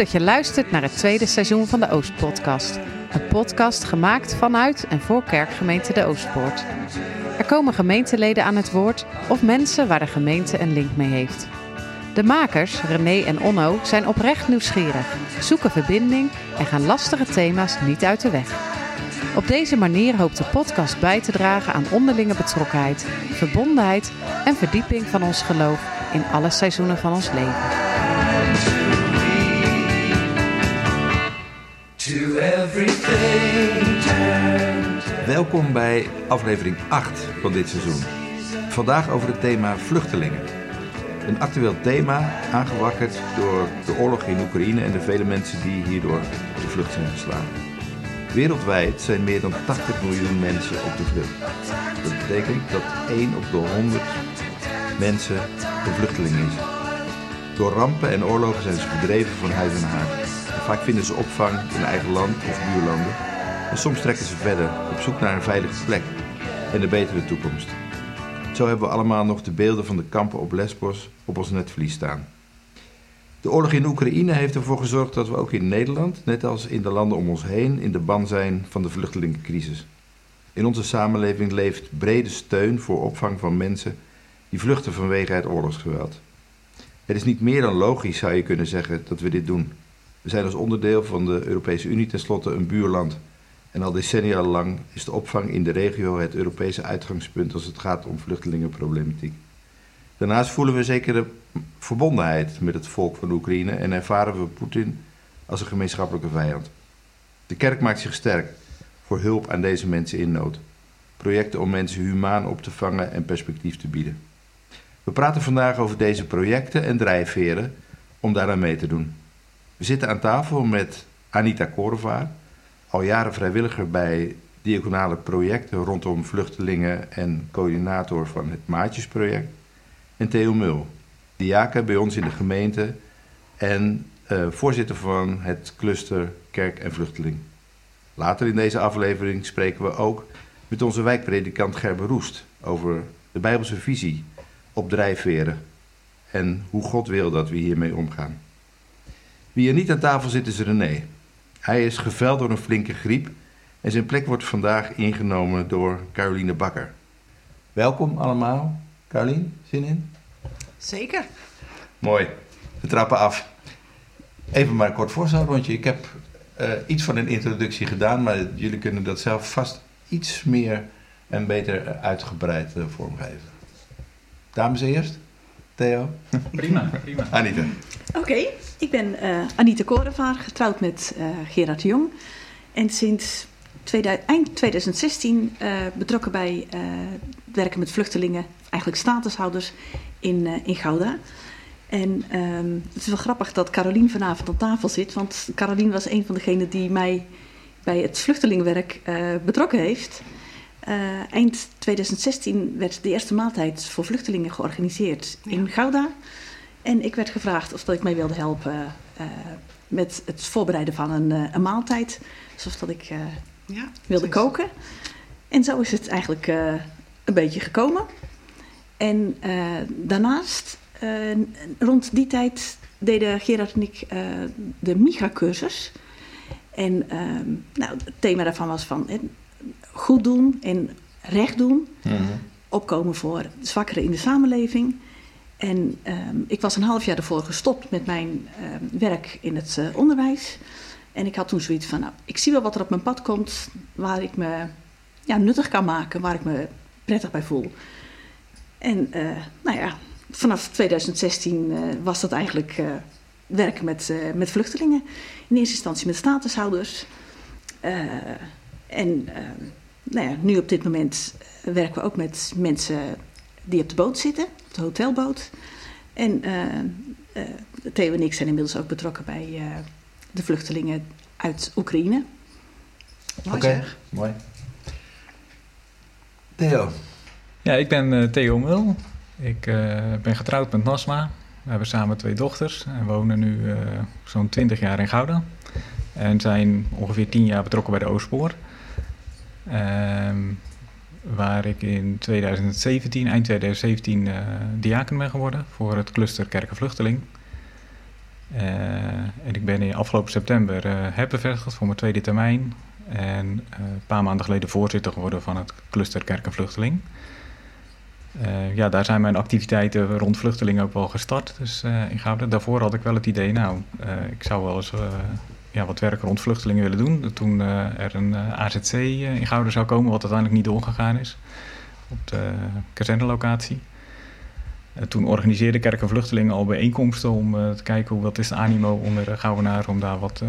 Dat je luistert naar het tweede seizoen van de Oostpodcast. Een podcast gemaakt vanuit en voor kerkgemeente de Oostpoort. Er komen gemeenteleden aan het woord of mensen waar de gemeente een link mee heeft. De makers, René en Onno, zijn oprecht nieuwsgierig, zoeken verbinding en gaan lastige thema's niet uit de weg. Op deze manier hoopt de podcast bij te dragen aan onderlinge betrokkenheid, verbondenheid en verdieping van ons geloof in alle seizoenen van ons leven. Welkom bij aflevering 8 van dit seizoen. Vandaag over het thema vluchtelingen. Een actueel thema aangewakkerd door de oorlog in Oekraïne en de vele mensen die hierdoor de vlucht zijn geslaan. Wereldwijd zijn meer dan 80 miljoen mensen op de vlucht. Dat betekent dat 1 op de 100 mensen een vluchteling is. Door rampen en oorlogen zijn ze verdreven van huis en haard. Vaak vinden ze opvang in eigen land of buurlanden. En soms trekken ze verder op zoek naar een veilige plek en een betere toekomst. Zo hebben we allemaal nog de beelden van de kampen op Lesbos op ons netvlies staan. De oorlog in Oekraïne heeft ervoor gezorgd dat we ook in Nederland, net als in de landen om ons heen, in de ban zijn van de vluchtelingencrisis. In onze samenleving leeft brede steun voor opvang van mensen die vluchten vanwege het oorlogsgeweld. Het is niet meer dan logisch, zou je kunnen zeggen, dat we dit doen. We zijn als onderdeel van de Europese Unie tenslotte een buurland. En al decennia lang is de opvang in de regio het Europese uitgangspunt als het gaat om vluchtelingenproblematiek. Daarnaast voelen we zekere verbondenheid met het volk van Oekraïne en ervaren we Poetin als een gemeenschappelijke vijand. De kerk maakt zich sterk voor hulp aan deze mensen in nood. Projecten om mensen humaan op te vangen en perspectief te bieden. We praten vandaag over deze projecten en drijfveren om daaraan mee te doen. We zitten aan tafel met Anita Korevaar, al jaren vrijwilliger bij diaconale projecten rondom vluchtelingen en coördinator van het Maatjesproject. En Theo Mul, diaken bij ons in de gemeente en uh, voorzitter van het cluster Kerk en Vluchteling. Later in deze aflevering spreken we ook met onze wijkpredikant Gerber Roest over de Bijbelse visie op drijfveren en hoe God wil dat we hiermee omgaan. Wie er niet aan tafel zit is René. Hij is geveld door een flinke griep en zijn plek wordt vandaag ingenomen door Caroline Bakker. Welkom allemaal. Caroline, zin in? Zeker. Mooi. We trappen af. Even maar een kort voorstelrondje. Ik heb uh, iets van een introductie gedaan, maar jullie kunnen dat zelf vast iets meer en beter uitgebreid uh, vormgeven. Dames eerst. Theo? Prima, prima. Anita. Oké, okay, ik ben uh, Anita Korevaar, getrouwd met uh, Gerard de Jong. En sinds 2000, eind 2016 uh, betrokken bij werken met vluchtelingen, eigenlijk statushouders in, in Gouda. En um, het is wel grappig dat Carolien vanavond aan tafel zit, want Carolien was een van degenen die mij bij het vluchtelingenwerk betrokken heeft. Uh, eind 2016 werd de eerste maaltijd voor vluchtelingen georganiseerd ja. in Gouda. En ik werd gevraagd of dat ik mee wilde helpen uh, met het voorbereiden van een, uh, een maaltijd. Zoals dat ik ja, wilde koken. En zo is het eigenlijk een beetje gekomen. En daarnaast, rond die tijd, deden Gerard en ik de MIGA-cursus. En ehm, nou, het thema daarvan was van goed doen en recht doen. Mm-hmm. Opkomen voor zwakkeren in de samenleving. En um, ik was een half jaar ervoor gestopt met mijn um, werk in het uh, onderwijs. En ik had toen zoiets van, nou, ik zie wel wat er op mijn pad komt, waar ik me ja, nuttig kan maken, waar ik me prettig bij voel. En uh, nou ja, vanaf 2016 uh, was dat eigenlijk werken met, met vluchtelingen. In eerste instantie met statushouders. En uh, nou ja, nu op dit moment werken we ook met mensen die op de boot zitten, op de hotelboot. En uh, uh, Theo en ik zijn inmiddels ook betrokken bij de vluchtelingen uit Oekraïne. Okay, zeg. Mooi. Theo. Ja, ik ben Theo Mul. Ik ben getrouwd met Nasma. We hebben samen twee dochters en wonen nu zo'n 20 jaar in Gouda. En zijn ongeveer 10 jaar betrokken bij de Oostpoor. Um, waar ik in 2017, eind 2017, uh, diaken ben geworden voor het cluster Kerkenvluchteling. Uh, en ik ben in afgelopen september uh, herbevestigd voor mijn tweede termijn. En een paar maanden geleden voorzitter geworden van het cluster Kerk en Vluchteling. Ja, daar zijn mijn activiteiten rond vluchtelingen ook wel gestart. Dus in Gouda. Daarvoor had ik wel het idee, nou, ik zou wel eens ja, wat werk rond vluchtelingen willen doen. Toen er een AZC in Gouda zou komen, wat uiteindelijk niet doorgegaan is. Op de kazernelocatie. Uh, toen organiseerde Kerk en Vluchtelingen al bijeenkomsten om te kijken hoe, wat is de animo onder Gouwenaar om daar wat,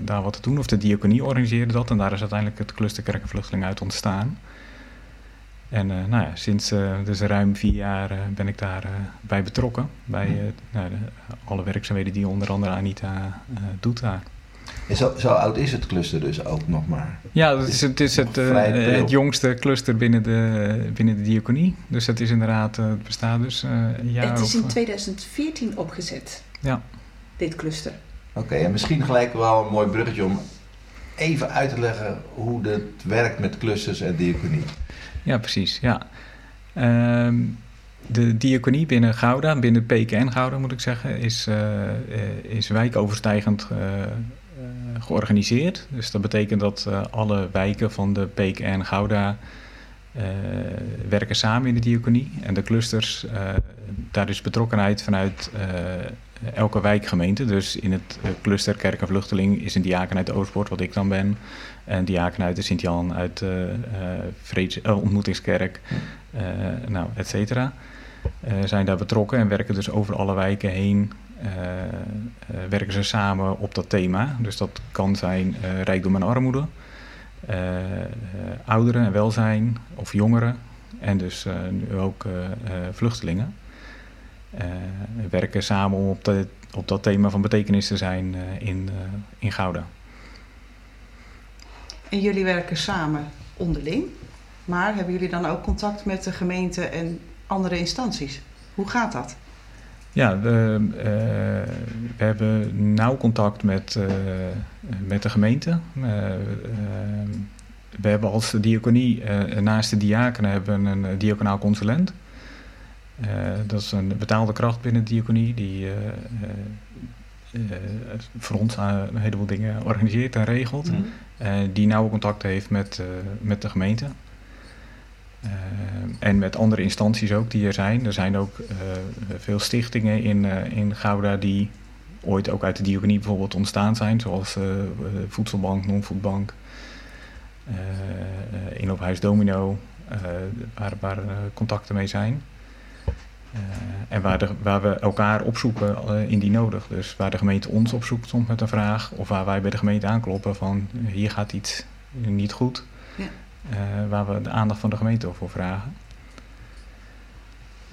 daar wat te doen. Of de diaconie organiseerde dat en daar is uiteindelijk het cluster Kerk en Vluchtelingen uit ontstaan. En nou ja, sinds dus ruim vier jaar ben ik daarbij bij betrokken. Bij nou, de, alle werkzaamheden die onder andere Anita doet daar. En zo, zo, oud is het cluster dus ook nog maar? Ja, het is, het, is het, uh, het, jongste cluster binnen de, binnen de diaconie. Dus het is inderdaad, uh, het bestaat dus uh, een jaar Het is in 2014 opgezet, ja. dit cluster. Oké, okay, en misschien gelijk wel een mooi bruggetje om even uit te leggen hoe het werkt met clusters en diaconie. Ja, precies. Ja. Um, de diaconie binnen Gouda, binnen PKN Gouda moet ik zeggen, is, is wijkoverstijgend georganiseerd. Dus dat betekent dat uh, alle wijken van de PKN Gouda uh, werken samen in de diaconie. En de clusters, daar is betrokkenheid vanuit elke wijkgemeente. Dus in het cluster Kerk en Vluchteling is een diaken uit Oostpoort, wat ik dan ben. En diaken uit de Sint-Jan, uit de Ontmoetingskerk, nou, et cetera. zijn daar betrokken en werken dus over alle wijken heen werken ze samen op dat thema. Dus dat kan zijn uh, rijkdom en armoede, ouderen en welzijn of jongeren en dus nu ook vluchtelingen. werken samen om op, op dat thema van betekenis te zijn in, in Gouda. En jullie werken samen onderling, maar hebben jullie dan ook contact met de gemeente en andere instanties? Hoe gaat dat? Ja, we, uh, we, hebben nauw contact met, uh, met de gemeente. Uh, we hebben als diaconie, naast de diakenen, hebben een diaconaal consulent. dat is een betaalde kracht binnen de diaconie die voor ons een heleboel dingen organiseert en regelt. Mm -hmm. die nauwe contact heeft met, met de gemeente. Uh, en met andere instanties ook die er zijn. Er zijn ook uh, veel stichtingen in, uh, in Gouda die ooit ook uit de diaconie bijvoorbeeld ontstaan zijn. Zoals Voedselbank, Non-Foodbank, Inloophuis Domino, waar, waar contacten mee zijn. en waar, waar we elkaar opzoeken indien nodig. Dus waar de gemeente ons opzoekt soms met een vraag. Of waar wij bij de gemeente aankloppen van hier gaat iets niet goed. Ja. Uh, waar we de aandacht van de gemeente voor vragen.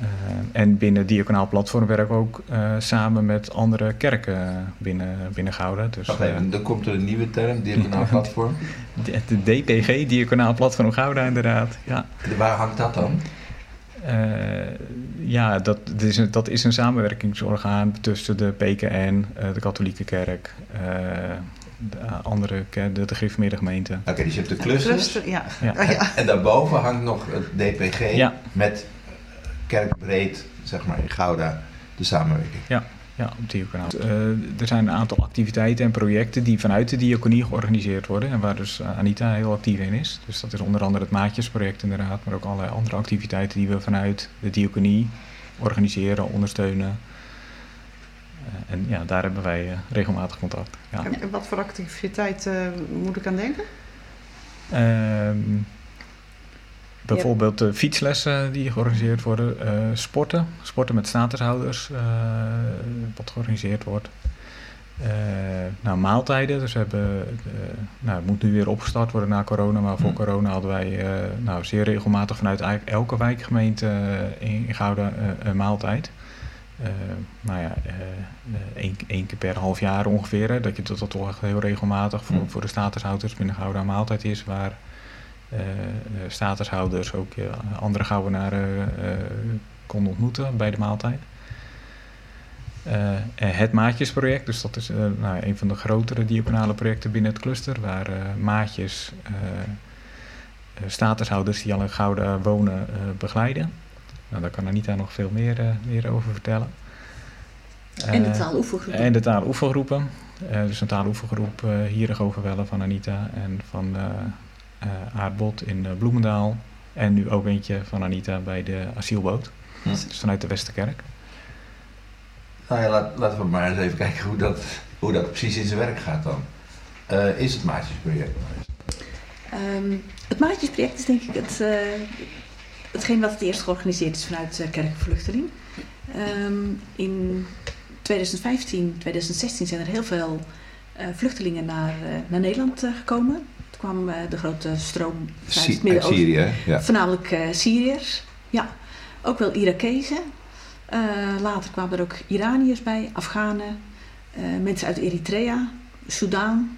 Uh, en binnen Diaconaal Platform werken we ook uh, samen met andere kerken binnen, binnen Gouda. Dus, Wacht even, dan komt er een nieuwe term, Diaconaal Platform. De, de, DPG, Diaconaal Platform Gouda inderdaad. Ja. De, waar hangt dat dan? ja, dat, dat, is een, dat is een samenwerkingsorgaan tussen de PKN, de katholieke kerk, de andere, de, de gereformeerde gemeente. Oké, okay, dus je hebt de clusters. Cluster, ja. ja. En, en, daarboven hangt nog het DPG ja. met kerkbreed, zeg maar, in Gouda, de samenwerking. Ja, ja op diaconaal. Uh, er zijn een aantal activiteiten en projecten die vanuit de diaconie georganiseerd worden en waar dus Anita heel actief in is. Dus dat is onder andere het Maatjesproject inderdaad, maar ook allerlei andere activiteiten die we vanuit de diaconie organiseren, ondersteunen. Uh, en ja, daar hebben wij uh, regelmatig contact. Ja. En wat voor activiteiten moet ik aan denken? Ehm, bijvoorbeeld uh, fietslessen die georganiseerd worden, sporten, sporten met statushouders, wat georganiseerd wordt. nou, maaltijden, dus we hebben, nou, het moet nu weer opgestart worden na corona, maar voor mm. corona hadden wij nou, zeer regelmatig vanuit eigenlijk elke wijkgemeente in, in Gouda een maaltijd. Uh, nou ja, uh, één, één, keer per half jaar ongeveer. Hè, dat je dat, dat toch echt heel regelmatig voor, voor de statushouders binnen Gouda maaltijd is. Waar statushouders ook andere Goudenaren konden ontmoeten bij de maaltijd. het Maatjesproject, dus dat is nou, een van de grotere diaconale projecten binnen het cluster. Waar maatjes statushouders die al in Gouda wonen begeleiden. Nou, daar kan Anita nog veel meer, uh, meer over vertellen. En de Eh, taaloefengroepen. En de taaloefengroepen. Eh, dus een taaloefengroep uh, Hierig Overwellen van Anita en van uh, uh, Aardbot in uh, Bloemendaal. En nu ook eentje van Anita bij de asielboot. Hm. Dus vanuit de Westerkerk. Nou ja, laat, laten we maar eens even kijken hoe dat, hoe dat precies in zijn werk gaat dan. Uh, is het Maatjesproject? Um, het Maatjesproject is denk ik het, uh, hetgeen wat het eerst georganiseerd is vanuit uh, Kerkenvluchteling. Um, in 2015, 2016 zijn er heel veel uh, vluchtelingen naar, naar Nederland gekomen. Toen kwam de grote stroom vanuit het Midden-Oosten. Syrië, ja. Voornamelijk Syriërs, ja. Ook wel Irakezen. later kwamen er ook Iraniërs bij, Afghanen, mensen uit Eritrea, Soudaan.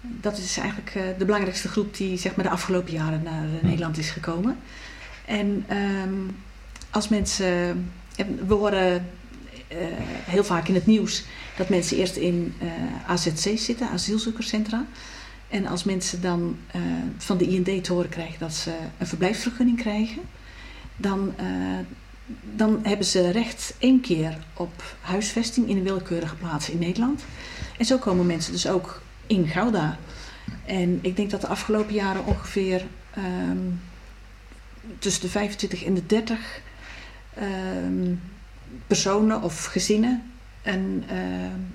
Dat is eigenlijk de belangrijkste groep die zeg maar, de afgelopen jaren naar uh, Nederland is gekomen. En um, als mensen. We horen uh, heel vaak in het nieuws dat mensen eerst in AZC's zitten, asielzoekerscentra. En als mensen dan van de IND te horen krijgen dat ze een verblijfsvergunning krijgen, dan, dan hebben ze recht één keer op huisvesting in een willekeurige plaats in Nederland. En zo komen mensen dus ook in Gouda. En ik denk dat de afgelopen jaren ongeveer um, tussen de 25 en de 30 um, personen of gezinnen en, uh,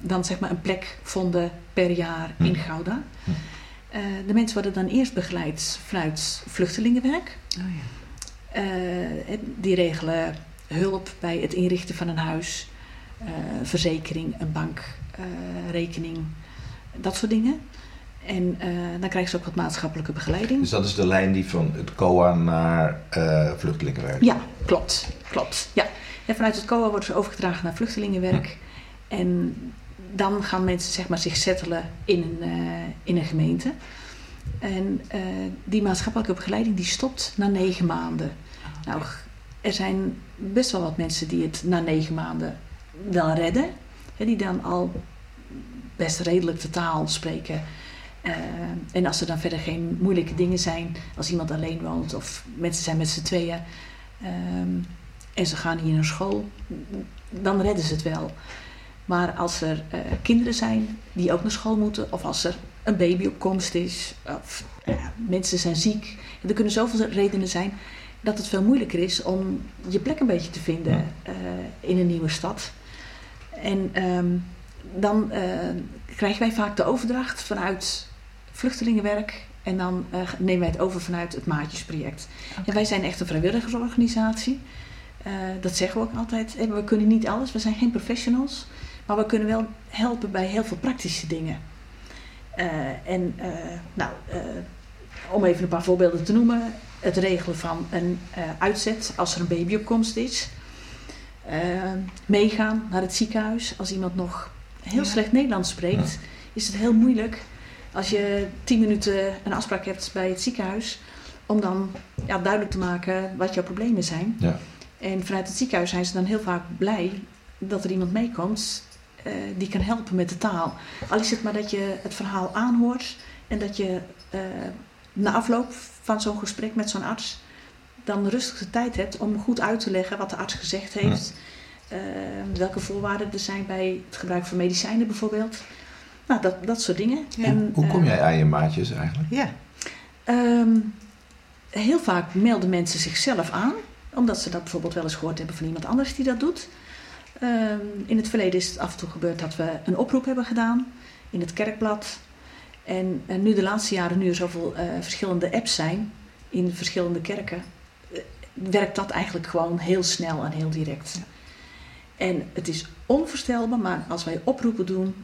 dan zeg maar een plek vonden per jaar in Gouda. Hm. Uh, de mensen worden dan eerst begeleid vanuit vluchtelingenwerk. Oh ja. uh, die regelen hulp bij het inrichten van een huis, uh, verzekering, een bankrekening, dat soort dingen. En uh, dan krijgen ze ook wat maatschappelijke begeleiding. Dus dat is de lijn die van het COA naar uh, vluchtelingenwerk? Ja, klopt. klopt ja. En vanuit het COA worden ze overgedragen naar vluchtelingenwerk. Hm. En dan gaan mensen zeg maar, zich settelen in een, uh, in een gemeente. En die maatschappelijke begeleiding die stopt na negen maanden. Nou, er zijn best wel wat mensen die het na negen maanden wel redden. Hè, die dan al best redelijk de taal spreken. Uh, en als er dan verder geen moeilijke dingen zijn, als iemand alleen woont of mensen zijn met z'n tweeën um, en ze gaan hier naar school, dan redden ze het wel. Maar als er uh, kinderen zijn die ook naar school moeten, of als er een baby op komst is, of uh, mensen zijn ziek, er kunnen zoveel redenen zijn dat het veel moeilijker is om je plek een beetje te vinden in een nieuwe stad. En um, dan krijgen wij vaak de overdracht vanuit vluchtelingenwerk. En dan uh, nemen wij het over vanuit het Maatjesproject. Okay. En wij zijn echt een vrijwilligersorganisatie. Uh, dat zeggen we ook altijd. We kunnen niet alles, we zijn geen professionals. Maar we kunnen wel helpen bij heel veel praktische dingen. Uh, en nou, om even een paar voorbeelden te noemen. Het regelen van een uitzet als er een baby op komst is. meegaan naar het ziekenhuis als iemand nog heel ja. slecht Nederlands spreekt. Ja. Is het heel moeilijk als je tien minuten een afspraak hebt bij het ziekenhuis, om dan ja, duidelijk te maken wat jouw problemen zijn. Ja. En vanuit het ziekenhuis zijn ze dan heel vaak blij dat er iemand meekomt uh, die kan helpen met de taal. Al is het maar dat je het verhaal aanhoort en dat je uh, na afloop van zo'n gesprek met zo'n arts dan rustig de tijd hebt om goed uit te leggen wat de arts gezegd heeft. Uh, welke voorwaarden er zijn bij het gebruik van medicijnen bijvoorbeeld. Nou, dat, dat soort dingen. Ja. En, Hoe kom jij aan je maatjes eigenlijk? Ja. Um, heel vaak melden mensen zichzelf aan, omdat ze dat bijvoorbeeld wel eens gehoord hebben van iemand anders die dat doet. Um, in het verleden is het af en toe gebeurd dat we een oproep hebben gedaan in het kerkblad. En, en nu de laatste jaren, nu er zoveel uh, verschillende apps zijn in verschillende kerken, uh, werkt dat eigenlijk gewoon heel snel en heel direct. Ja. En het is onvoorstelbaar, maar als wij oproepen doen,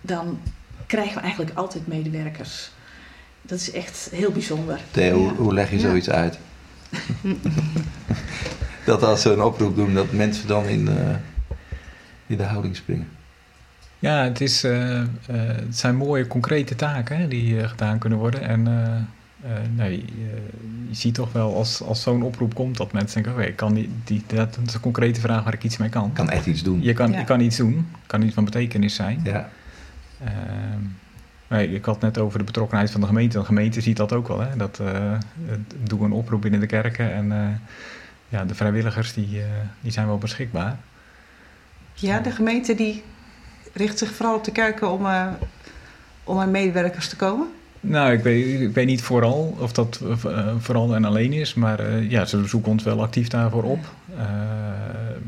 dan krijgen we eigenlijk altijd medewerkers. Dat is echt heel bijzonder. Theo, ja. hoe leg je zoiets ja. uit? dat als ze een oproep doen, dat mensen dan in, uh, in de houding springen. Ja, het, is, uh, uh, het zijn mooie concrete taken hè, die gedaan kunnen worden. En nee, je ziet toch wel als, als zo'n oproep komt dat mensen denken: oké, okay, kan die, die, dat is een concrete vraag waar ik iets mee kan. Ik kan echt iets doen. Je kan, Ja. je kan iets doen, kan iets van betekenis zijn. Ja. Ehm, nee, ik had het net over de betrokkenheid van de gemeente. De gemeente ziet dat ook wel. Hè? Dat uh, doe een oproep binnen de kerken en uh, ja, de vrijwilligers die, uh, die zijn wel beschikbaar. Ja, de gemeente die richt zich vooral op de kerken om, eh, om aan medewerkers te komen. Nou, ik weet, ik weet niet vooral of dat eh, vooral en alleen is, maar eh, ja, ze zoeken ons wel actief daarvoor op. Eh,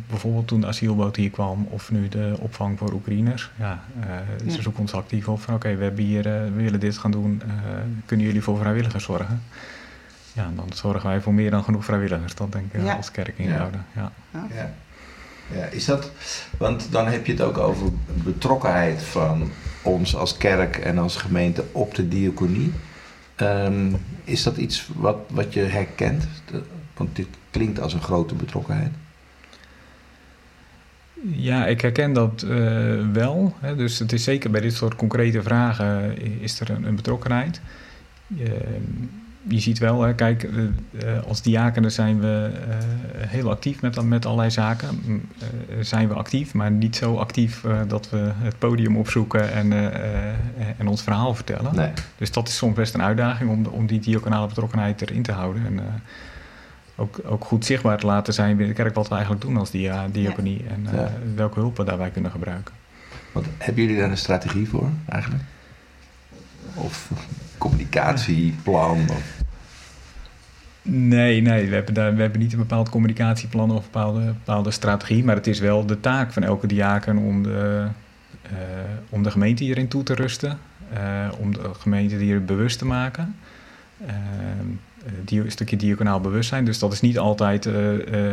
bijvoorbeeld toen de asielboot hier kwam of nu de opvang voor Oekraïners. Ja, eh, ze Ja. zoeken ons actief op van oké, we hebben hier, we willen dit gaan doen, eh, kunnen jullie voor vrijwilligers zorgen? Ja, dan zorgen wij voor meer dan genoeg vrijwilligers, dat denk ik Ja. als kerk in Ja. Gouden. Ja. Ja. ja, is dat... Want dan heb je het ook over betrokkenheid van ons als kerk en als gemeente op de diaconie. Ehm, is dat iets wat, wat je herkent? Want dit klinkt als een grote betrokkenheid. Ja, ik herken dat eh, wel. Hè. Dus het is zeker bij dit soort concrete vragen is er een, een betrokkenheid. Je, je ziet wel, hè, kijk, eh, als diakenen zijn we eh, heel actief met, met allerlei zaken. Eh, zijn we actief, maar niet zo actief dat we het podium opzoeken en, en ons verhaal vertellen. Nee. Dus dat is soms best een uitdaging om, om die diaconale betrokkenheid erin te houden. En ook, ook goed zichtbaar te laten zijn binnen de kerk wat we eigenlijk doen als dia, diaconie. En Ja. welke hulp we daarbij kunnen gebruiken. Want hebben jullie daar een strategie voor eigenlijk? Of communicatieplan? Of... Nee, nee, we hebben, daar, we hebben niet een bepaald communicatieplan of een bepaalde, bepaalde strategie. Maar het is wel de taak van elke diaken om de, eh, om de gemeente hierin toe te rusten. eh, om de gemeente hier bewust te maken. Eh, eh, die, een stukje diaconaal bewustzijn. Dus dat is niet altijd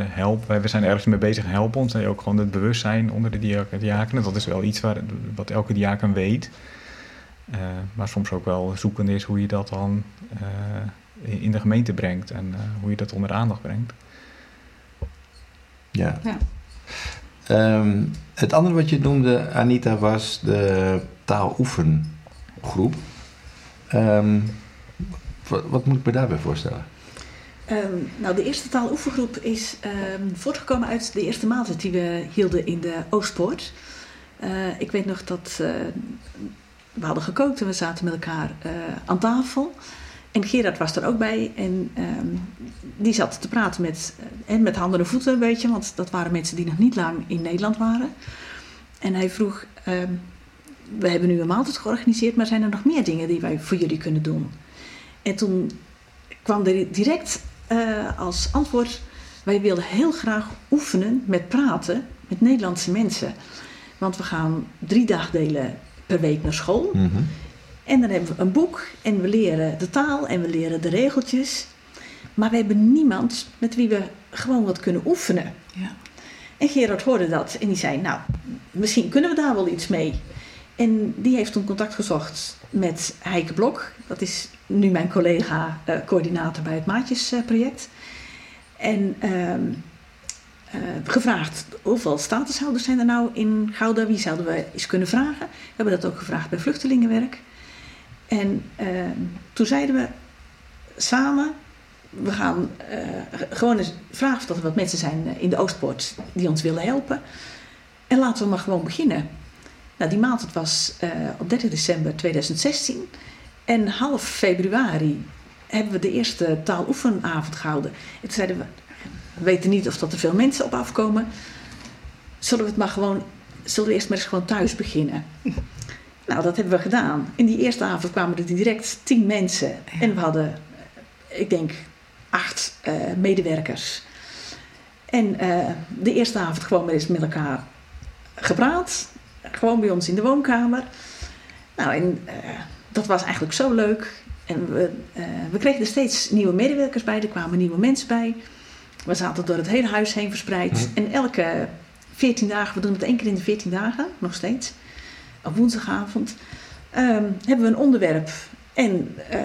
help. We zijn ergens mee bezig, help ons. Nee, ook gewoon het bewustzijn onder de dia- diakenen. Dat is wel iets waar, wat elke diaken weet. Eh, maar soms ook wel zoekend is hoe je dat dan eh, in- de gemeente brengt. En eh, hoe je dat onder de aandacht brengt. Ja. Ja. Ehm, het andere wat je noemde, Anita, was de taaloefengroep. Ehm, wat, wat moet ik me daarbij voorstellen? Ehm, nou, de eerste taaloefengroep is ehm, voortgekomen uit de eerste maaltijd die we hielden in de Oostpoort. Eh, ik weet nog dat eh, we hadden gekookt en we zaten met elkaar eh, aan tafel. En Gerard was er ook bij en ehm, die zat te praten met, eh, en met handen en voeten een beetje, want dat waren mensen die nog niet lang in Nederland waren. En hij vroeg, ehm, we hebben nu een maaltijd georganiseerd, maar zijn er nog meer dingen die wij voor jullie kunnen doen? En toen kwam er direct eh, als antwoord: wij willen heel graag oefenen met praten met Nederlandse mensen. Want we gaan drie dagdelen per week naar school. Mhm. En dan hebben we een boek en we leren de taal en we leren de regeltjes. Maar we hebben niemand met wie we gewoon wat kunnen oefenen. Ja. En Gerard hoorde dat en die zei, nou, misschien kunnen we daar wel iets mee. En die heeft toen contact gezocht met Heike Blok. Dat is nu mijn collega eh, coördinator bij het Maatjesproject. en ehm, eh, gevraagd hoeveel statushouders zijn er nou in Gouda? Wie zouden we eens kunnen vragen? We hebben dat ook gevraagd bij vluchtelingenwerk. En ehm, toen zeiden we samen, we gaan eh, gewoon eens vragen of dat er wat mensen zijn eh, in de Oostpoort die ons willen helpen. En laten we maar gewoon beginnen. Nou, die maand het was op 30 december 2016. En half februari hebben we de eerste taaloefenavond gehouden. En toen zeiden we, we weten niet of dat er veel mensen op afkomen. Zullen we het maar gewoon, zullen we eerst maar eens gewoon thuis beginnen? Nou, dat hebben we gedaan. In die eerste avond kwamen er direct tien mensen. En we hadden, ik denk, acht eh, medewerkers. En eh, de eerste avond gewoon maar eens met elkaar gepraat. Gewoon bij ons in de woonkamer. Nou, en eh, dat was eigenlijk zo leuk. En we, we kregen er steeds nieuwe medewerkers bij. Er kwamen nieuwe mensen bij. We zaten door het hele huis heen verspreid. En elke 14 dagen, we doen het één keer in de 14 dagen, nog steeds. Op woensdagavond. ehm, hebben we een onderwerp. En eh,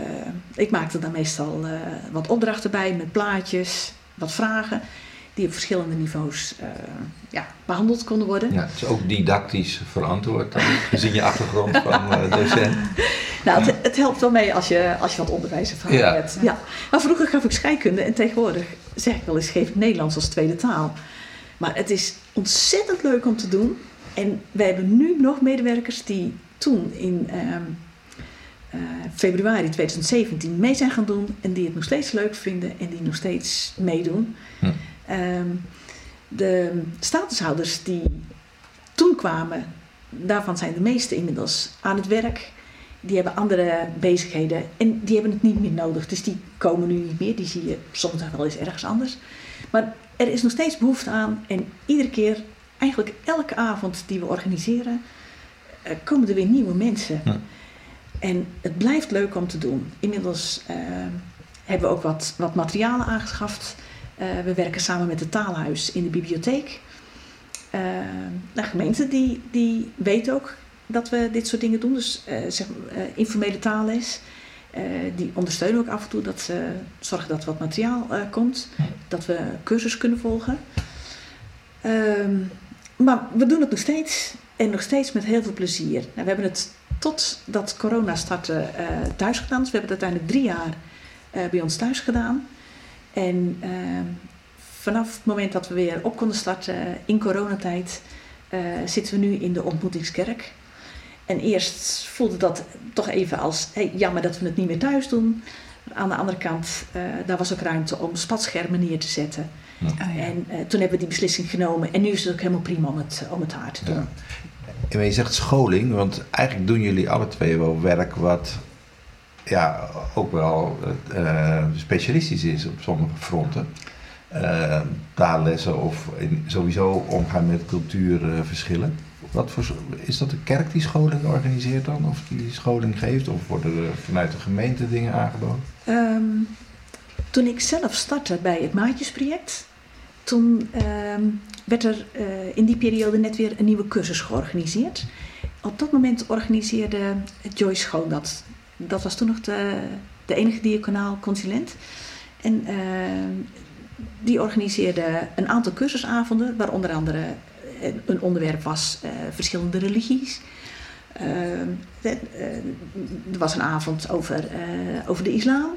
ik maakte daar meestal eh, wat opdrachten bij met plaatjes, wat vragen. Die op verschillende niveaus eh, ja, behandeld konden worden. Ja, het is ook didactisch verantwoord, dan, gezien je achtergrond van docent. Nou, het, het helpt wel mee als je, als je wat onderwijservaring Ja. hebt. Ja. Maar vroeger gaf ik scheikunde en tegenwoordig zeg ik wel eens geef Nederlands als tweede taal. Maar het is ontzettend leuk om te doen. En we hebben nu nog medewerkers die toen in ehm, eh, februari 2017 mee zijn gaan doen. En die het nog steeds leuk vinden en die nog steeds meedoen. Hm. Ehm, de statushouders die toen kwamen, daarvan zijn de meesten inmiddels aan het werk. Die hebben andere bezigheden en die hebben het niet meer nodig. Dus die komen nu niet meer. Die zie je soms wel eens ergens anders. Maar er is nog steeds behoefte aan. En iedere keer, eigenlijk elke avond die we organiseren, eh, komen er weer nieuwe mensen. Ja. En het blijft leuk om te doen. Inmiddels eh, hebben we ook wat, wat materialen aangeschaft. Eh, we werken samen met het taalhuis in de bibliotheek. De gemeente die, die weet ook dat we dit soort dingen doen. Dus eh, zeg, eh, informele taalles. Eh, die ondersteunen ook af en toe dat ze zorgen dat wat materiaal komt. Dat we cursus kunnen volgen. Ehm, maar we doen het nog steeds. En nog steeds met heel veel plezier. Nou, we hebben het totdat corona startte thuis gedaan. Dus we hebben het uiteindelijk drie jaar bij ons thuis gedaan. En ehm, vanaf het moment dat we weer op konden starten in coronatijd, zitten we nu in de ontmoetingskerk. En eerst voelde dat toch even als hey, jammer dat we het niet meer thuis doen. Aan de andere kant, eh, daar was ook ruimte om spatschermen neer te zetten. En eh, toen hebben we die beslissing genomen. En nu is het ook helemaal prima om het, om het daar te doen. Ja. En je zegt scholing, want eigenlijk doen jullie alle twee wel werk wat ja, ook wel eh, specialistisch is op sommige fronten. Eh, taallessen of in, sowieso omgaan met cultuurverschillen. Wat voor, is dat de kerk die scholing organiseert dan? Of die scholing geeft? Of worden er vanuit de gemeente dingen aangeboden? Ehm, toen ik zelf startte bij het Maatjesproject, toen ehm, werd er eh, in die periode net weer een nieuwe cursus georganiseerd. Op dat moment organiseerde Joyce Schoon dat. Dat was toen nog de, de enige diaconaal consulent. En ehm, die organiseerde een aantal cursusavonden, waar onder andere een onderwerp was eh, verschillende religies. Ehm, eh, er was een avond over, eh, over de islam.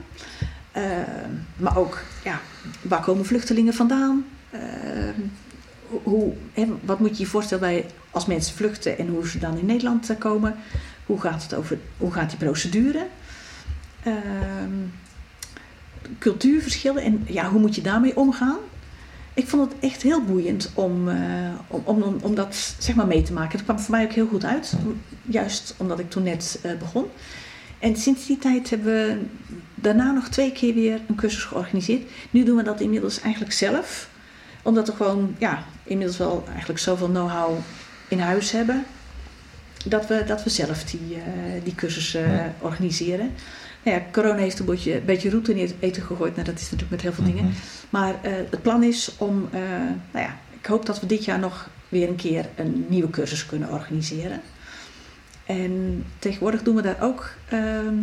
Ehm, maar ook, ja, waar komen vluchtelingen vandaan? Ehm, hoe, hè, wat moet je je voorstellen bij als mensen vluchten en hoe ze dan in Nederland eh, komen? Hoe gaat, het over, hoe gaat die procedure? Cultuurverschillen en ja, hoe moet je daarmee omgaan? Ik vond het echt heel boeiend om, eh, om, om, om, dat zeg maar mee te maken. Het kwam voor mij ook heel goed uit, juist omdat ik toen net eh, begon. En sinds die tijd hebben we daarna nog twee keer weer een cursus georganiseerd. Nu doen we dat inmiddels eigenlijk zelf. Omdat we gewoon ja, inmiddels wel eigenlijk zoveel know-how in huis hebben. Dat we, dat we zelf die, eh, die cursus Ja. organiseren. Nou ja, corona heeft een beetje, een beetje roet in het eten gegooid. Nou, dat is natuurlijk met heel veel dingen. Mhm. Maar eh, het plan is om, eh, nou ja, ik hoop dat we dit jaar nog weer een keer een nieuwe cursus kunnen organiseren. En tegenwoordig doen we daar ook, ehm,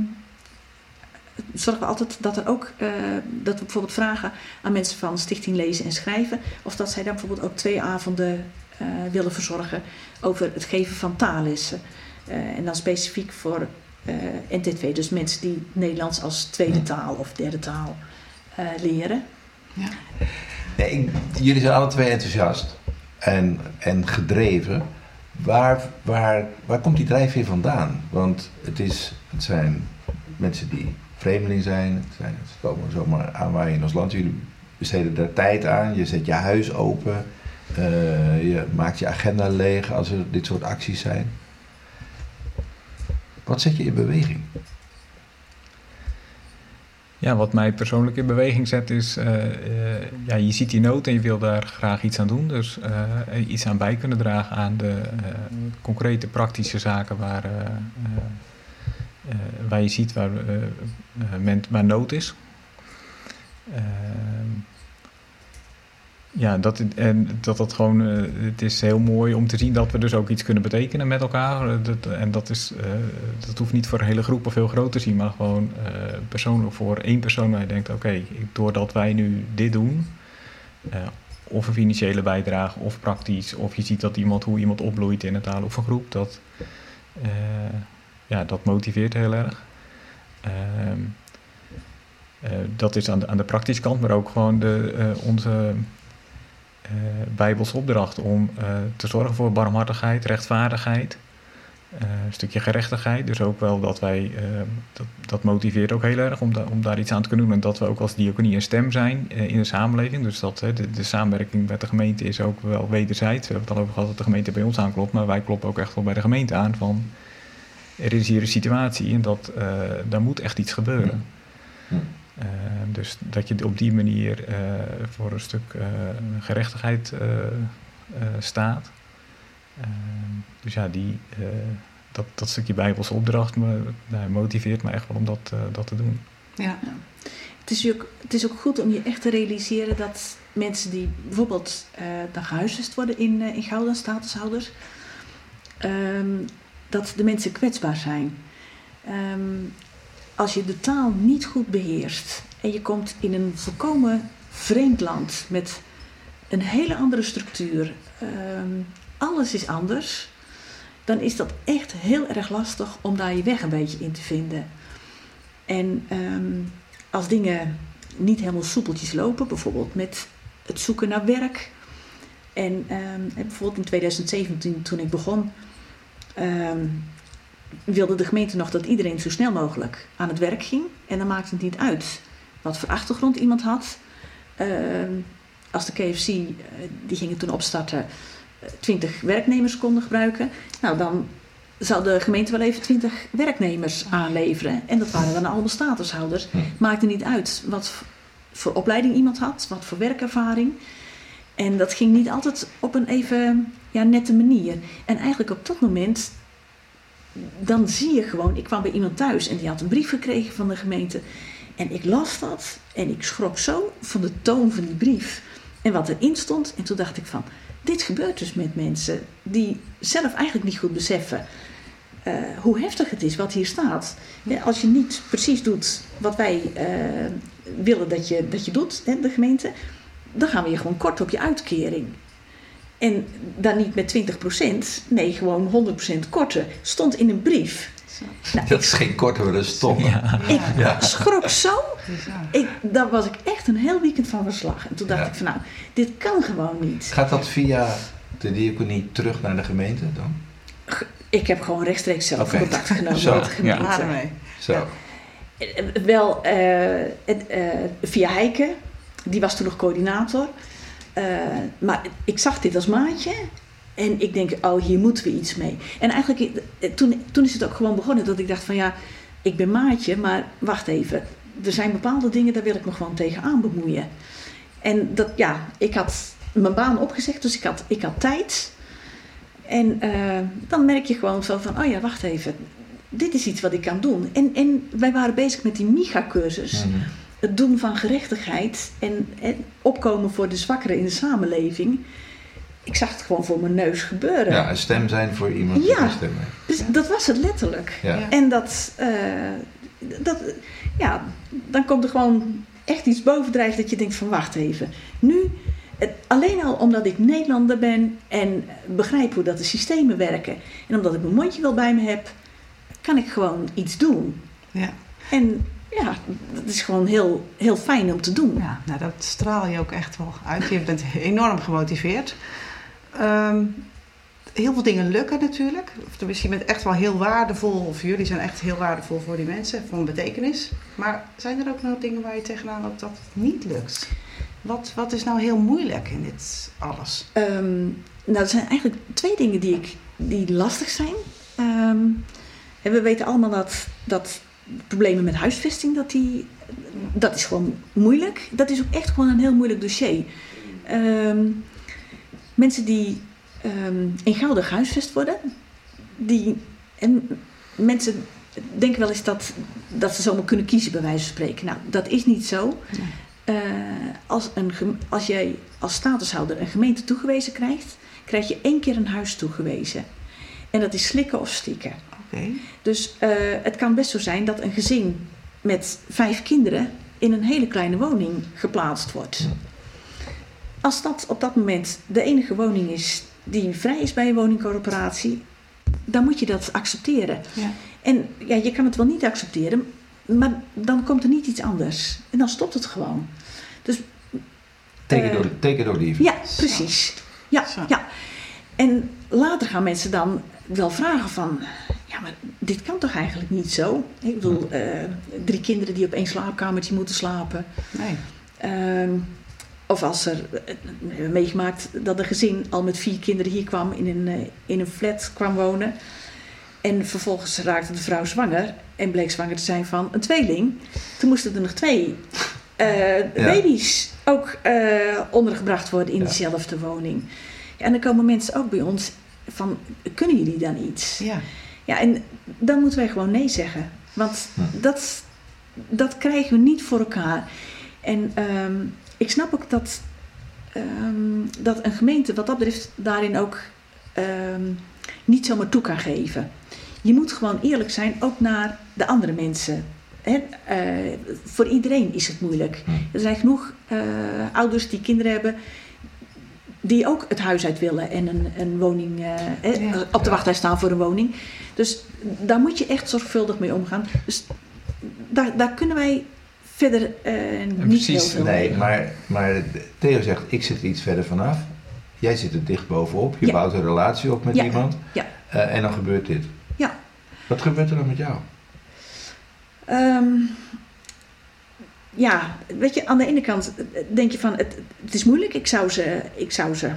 zorgen we altijd dat er ook, eh, dat we bijvoorbeeld vragen aan mensen van Stichting Lezen en Schrijven, of dat zij dan bijvoorbeeld ook twee avonden willen verzorgen over het geven van taallessen. En dan specifiek voor eh NT2, dus mensen die Nederlands als tweede taal of derde taal eh, leren. Nee, ik- jullie zijn alle twee enthousiast en, en gedreven. Waar, waar, waar komt die drijfveer vandaan? Want het, is, het zijn mensen die vreemdeling zijn. Het zijn ze komen zomaar aanwaaien in ons land. Jullie besteden daar tijd aan. Je zet je huis open. eh, je maakt je agenda leeg als er dit soort acties zijn. Wat zet je in beweging? Ja, wat mij persoonlijk in beweging zet is, eh, eh, ja, je ziet die nood en je wil daar graag iets aan doen. Dus eh, iets aan bij kunnen dragen aan de concrete praktische zaken waar, waar je ziet waar, men, waar nood is. Ja, dat, het- en dat dat gewoon, eh, het is heel mooi om te zien dat we dus ook iets kunnen betekenen met elkaar. Eh, dat, en dat, is, eh, dat hoeft niet voor hele groep of heel groot te zien, maar gewoon persoonlijk voor één persoon waar je denkt, oké, doordat wij nu dit doen, of een financiële bijdrage, of praktisch, of je ziet dat iemand, hoe iemand opbloeit in een taaloefengroep, dat, ja, dat motiveert heel erg. Ehm, eh, dat is aan de, aan de praktische kant, maar ook gewoon de, onze Bijbelse opdracht om eh, te zorgen voor barmhartigheid, rechtvaardigheid. Eh, een stukje gerechtigheid. Dus ook wel dat wij, eh, dat, dat motiveert ook heel erg om, om daar iets aan te kunnen doen. En dat we ook als diaconie een stem zijn eh, in de samenleving. Dus dat de, de samenwerking met de gemeente is ook wel wederzijds. We hebben het al over gehad dat de gemeente bij ons aanklopt. Maar wij kloppen ook echt wel bij de gemeente aan van... Er is hier een situatie en dat, eh, daar moet echt iets gebeuren. Eh, dus dat je op die manier eh, voor een stuk eh, gerechtigheid staat. Eh, dus ja, die, dat, dat stukje Bijbelse opdracht me, nou, motiveert me echt wel om dat, dat te doen. Ja. Het is, ook, het is ook goed om je echt te realiseren dat mensen die bijvoorbeeld dan gehuisvest worden in, in Gouda, statushouders, ehm, dat de mensen kwetsbaar zijn. Ehm, als je de taal niet goed beheerst en je komt in een volkomen vreemd land met een hele andere structuur, ehm, alles is anders, dan is dat echt heel erg lastig om daar je weg een beetje in te vinden. En ehm, als dingen niet helemaal soepeltjes lopen, bijvoorbeeld met het zoeken naar werk. En ehm, bijvoorbeeld in 2017, toen ik begon, wilde de gemeente nog dat iedereen zo snel mogelijk aan het werk ging. En dan maakte het niet uit wat voor achtergrond iemand had. Ehm, als de KFC, eh, die gingen toen opstarten, eh, 20 werknemers konden gebruiken. Nou, dan zou de gemeente wel even 20 werknemers aanleveren. En dat waren dan allemaal statushouders. Hm. Maakte niet uit wat voor opleiding iemand had, wat voor werkervaring. En dat ging niet altijd op een even ja, nette manier. En eigenlijk op dat moment, dan zie je gewoon, ik kwam bij iemand thuis en die had een brief gekregen van de gemeente. En ik las dat en ik schrok zo van de toon van die brief en wat erin stond. En toen dacht ik van, dit gebeurt dus met mensen die zelf eigenlijk niet goed beseffen eh, hoe heftig het is wat hier staat. Als je niet precies doet wat wij eh, willen dat je, dat je doet, hè, de gemeente, dan gaan we je gewoon kort op je uitkering. En dan niet met 20%, nee, gewoon 100% korten. Stond in een brief. Nou, Dat is geen korte, maar dat is stom. Ja. ik Ja. schrok zo. Ik, daar was ik echt een heel weekend van verslag. En toen dacht Ja. ik van nou, dit kan gewoon niet. Gaat dat via de diaconie terug naar de gemeente dan? Ik heb gewoon rechtstreeks zelf contact genomen Zo. met de gemeente. Zo. Ja. Eh, Wel eh, het, eh, via Heike, die was toen nog coördinator. Eh, maar ik zag dit als maatje. En ik denk, oh, hier moeten we iets mee. En eigenlijk, eh, toen, toen is het ook gewoon begonnen dat ik dacht van ja, ik ben maatje, maar wacht even. Er zijn bepaalde dingen, daar wil ik me gewoon tegenaan bemoeien. En dat, ja, ik had mijn baan opgezegd, dus ik had, ik had tijd. En eh, dan merk je gewoon zo van, oh ja, wacht even. Dit is iets wat ik kan doen. En, en wij waren bezig met die MIGA-cursus. Mhm. Het doen van gerechtigheid en, en opkomen voor de zwakkeren in de samenleving. Ik zag het gewoon voor mijn neus gebeuren. Ja, een stem zijn voor iemand die Ja. geen stem heeft. Dus dat was het letterlijk. Ja. En dat, eh, dat, ja, dan komt er gewoon echt iets bovendrijven dat je denkt van wacht even. Nu, het, alleen al omdat ik Nederlander ben en begrijp hoe dat de systemen werken. En omdat ik mijn mondje wel bij me heb, kan ik gewoon iets doen. Ja. En ja, dat is gewoon heel, heel fijn om te doen. Ja, nou dat straal je ook echt wel uit. Je bent enorm gemotiveerd. Ehm, heel veel dingen lukken natuurlijk. Of tenminste, je bent echt wel heel waardevol. Of jullie zijn echt heel waardevol voor die mensen, voor een betekenis. Maar zijn er ook nog dingen waar je tegenaan loopt dat het niet lukt? Wat, wat is nou heel moeilijk in dit alles? Ehm, nou, er zijn eigenlijk twee dingen die, ik, die lastig zijn. Ehm, en we weten allemaal dat, dat problemen met huisvesting, dat, die, dat is gewoon moeilijk. Dat is ook echt gewoon een heel moeilijk dossier. Ehm, mensen die ehm, eenvoudig huisvest worden, die, en mensen denken wel eens dat, dat ze zomaar kunnen kiezen, bij wijze van spreken. Nou, dat is niet zo. Eh, als, een, als jij als statushouder een gemeente toegewezen krijgt, krijg je één keer een huis toegewezen. En dat is slikken of stikken. Dus eh, het kan best zo zijn dat een gezin met vijf kinderen in een hele kleine woning geplaatst wordt. Als dat op dat moment de enige woning is die vrij is bij een woningcorporatie, dan moet je dat accepteren. Ja. En ja, je kan het wel niet accepteren, maar dan komt er niet iets anders. En dan stopt het gewoon. Dus Take it Eh, or, take it or leave it. ja, precies. Ja, ja. En later gaan mensen dan wel vragen van, ja, maar dit kan toch eigenlijk niet zo? Ik bedoel, eh, drie kinderen die op één slaapkamertje moeten slapen. Nee. Ehm, of als er, eh, we hebben meegemaakt dat een gezin al met vier kinderen hier kwam, in een, eh, in een flat kwam wonen. En vervolgens raakte de vrouw zwanger en bleek zwanger te zijn van een tweeling. Toen moesten er nog twee baby's ook ondergebracht worden in Ja. diezelfde woning. Ja, en dan komen mensen ook bij ons van, kunnen jullie dan iets? Ja. Ja, en dan moeten wij gewoon nee zeggen. Want Hm. dat, dat krijgen we niet voor elkaar. En ehm, ik snap ook dat, ehm, dat een gemeente wat dat betreft daarin ook ehm, niet zomaar toe kan geven. Je moet gewoon eerlijk zijn, ook naar de andere mensen. Hè? eh, voor iedereen is het moeilijk. Hm. Er zijn genoeg eh, ouders die kinderen hebben die ook het huis uit willen en een, een woning eh, eh, Ja. op de Ja. wachtlijst staan voor een woning. Dus daar moet je echt zorgvuldig mee omgaan. Dus daar, daar kunnen wij verder eh, niet precies. heel veel Nee, mee. maar, maar Theo zegt, ik zit er iets verder vanaf. Jij zit er dicht bovenop. Je Ja. bouwt een relatie op met Ja. iemand. Ja. Eh, en dan gebeurt dit. Ja. Wat gebeurt er dan met jou? Ehm, ja, weet je, aan de ene kant denk je van het, het is moeilijk, ik zou, ze, ik zou ze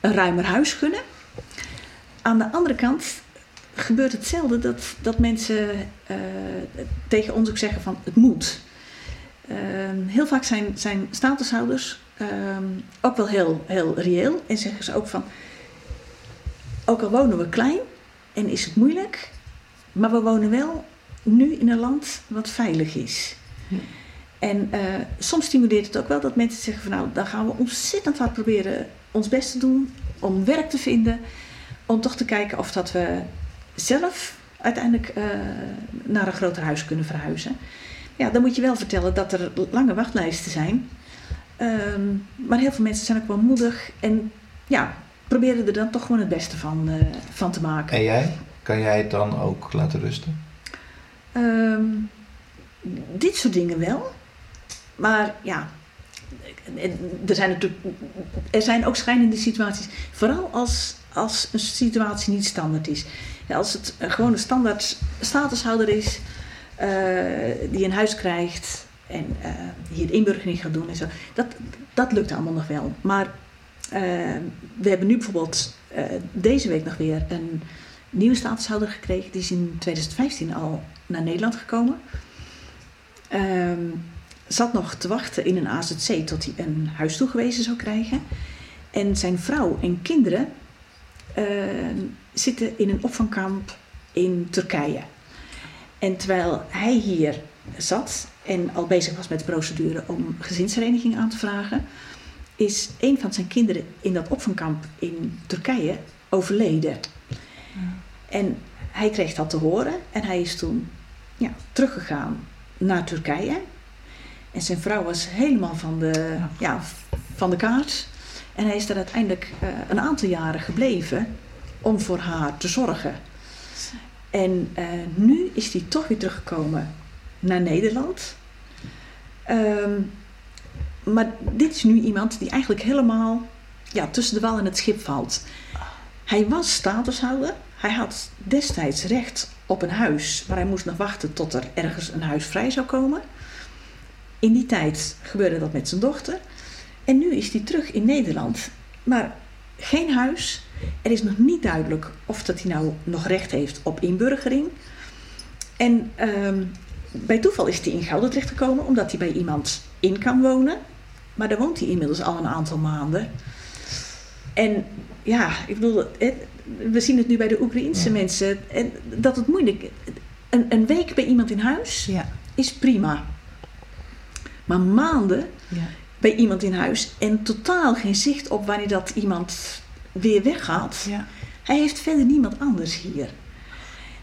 een ruimer huis gunnen. Aan de andere kant gebeurt hetzelfde dat, dat mensen eh, tegen ons ook zeggen van het moet. Ehm, heel vaak zijn, zijn statushouders ehm, ook wel heel, heel reëel en zeggen ze ook van ook al wonen we klein en is het moeilijk, maar we wonen wel nu in een land wat veilig is. Ja. En eh, soms stimuleert het ook wel dat mensen zeggen van nou, dan gaan we ontzettend hard proberen ons best te doen om werk te vinden. Om toch te kijken of dat we zelf uiteindelijk eh, naar een groter huis kunnen verhuizen. Ja, dan moet je wel vertellen dat er lange wachtlijsten zijn. Ehm, maar heel veel mensen zijn ook wel moedig en ja, proberen er dan toch gewoon het beste van, eh, van te maken. En jij? Kan jij het dan ook laten rusten? Ehm, dit soort dingen wel. Maar ja, er zijn natuurlijk er zijn ook schrijnende situaties. Vooral als, als een situatie niet standaard is. Als het gewoon een standaard statushouder is eh, die een huis krijgt en eh, hier de inburgering gaat doen en zo. Dat, dat lukt allemaal nog wel. Maar eh, we hebben nu bijvoorbeeld eh, deze week nog weer een nieuwe statushouder gekregen. Die is in 2015 al naar Nederland gekomen. Ehm, zat nog te wachten in een AZC tot hij een huis toegewezen zou krijgen. En zijn vrouw en kinderen ehm, zitten in een opvangkamp in Turkije. En terwijl hij hier zat en al bezig was met de procedure om gezinshereniging aan te vragen, is een van zijn kinderen in dat opvangkamp in Turkije overleden. En hij kreeg dat te horen en hij is toen ja, teruggegaan naar Turkije. En zijn vrouw was helemaal van de, ja, van de kaart. En hij is daar uiteindelijk eh, een aantal jaren gebleven om voor haar te zorgen. En eh, nu is hij toch weer teruggekomen naar Nederland. Ehm, maar dit is nu iemand die eigenlijk helemaal ja, tussen de wal en het schip valt. Hij was statushouder. Hij had destijds recht op een huis, maar hij moest nog wachten tot er ergens een huis vrij zou komen. In die tijd gebeurde dat met zijn dochter. En nu is hij terug in Nederland, maar geen huis. Er is nog niet duidelijk of dat hij nou nog recht heeft op inburgering. En ehm, bij toeval is hij in Gouden terechtgekomen omdat hij bij iemand in kan wonen. Maar daar woont hij inmiddels al een aantal maanden. En ja, ik bedoel, we zien het nu bij de Oekraïense Ja. mensen. En dat het moeilijk een, een week bij iemand in huis Ja. is prima. Maar maanden Ja. bij iemand in huis en totaal geen zicht op wanneer dat iemand weer weggaat. Ja. Hij heeft verder niemand anders hier.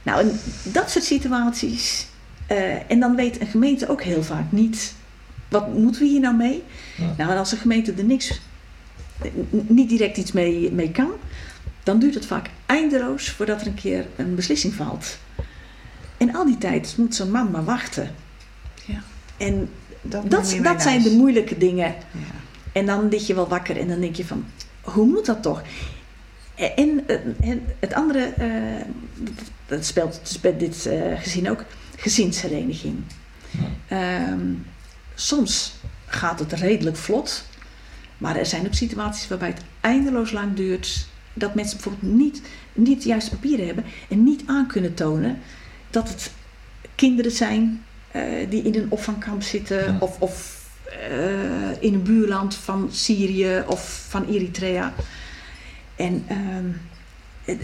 Nou, en dat soort situaties. eh, en dan weet een gemeente ook heel vaak niet. Wat moeten we hier nou mee? Ja. Nou, en als een gemeente er niks, niet direct iets mee, mee kan, dan duurt het vaak eindeloos voordat er een keer een beslissing valt. En al die tijd moet zo'n man maar wachten. Ja. En Dat, dat, zijn de moeilijke dingen. Ja. En dan lig je wel wakker en dan denk je van, hoe moet dat toch? En, eh, en het andere, eh, dat speelt dus bij dit eh, gezin ook, gezinshereniging. Ehm, soms gaat het redelijk vlot, maar er zijn ook situaties waarbij het eindeloos lang duurt. Dat mensen bijvoorbeeld niet, niet de juiste papieren hebben en niet aan kunnen tonen dat het kinderen zijn die in een opvangkamp zitten Ja. of, of eh, in een buurland van Syrië of van Eritrea. En ehm,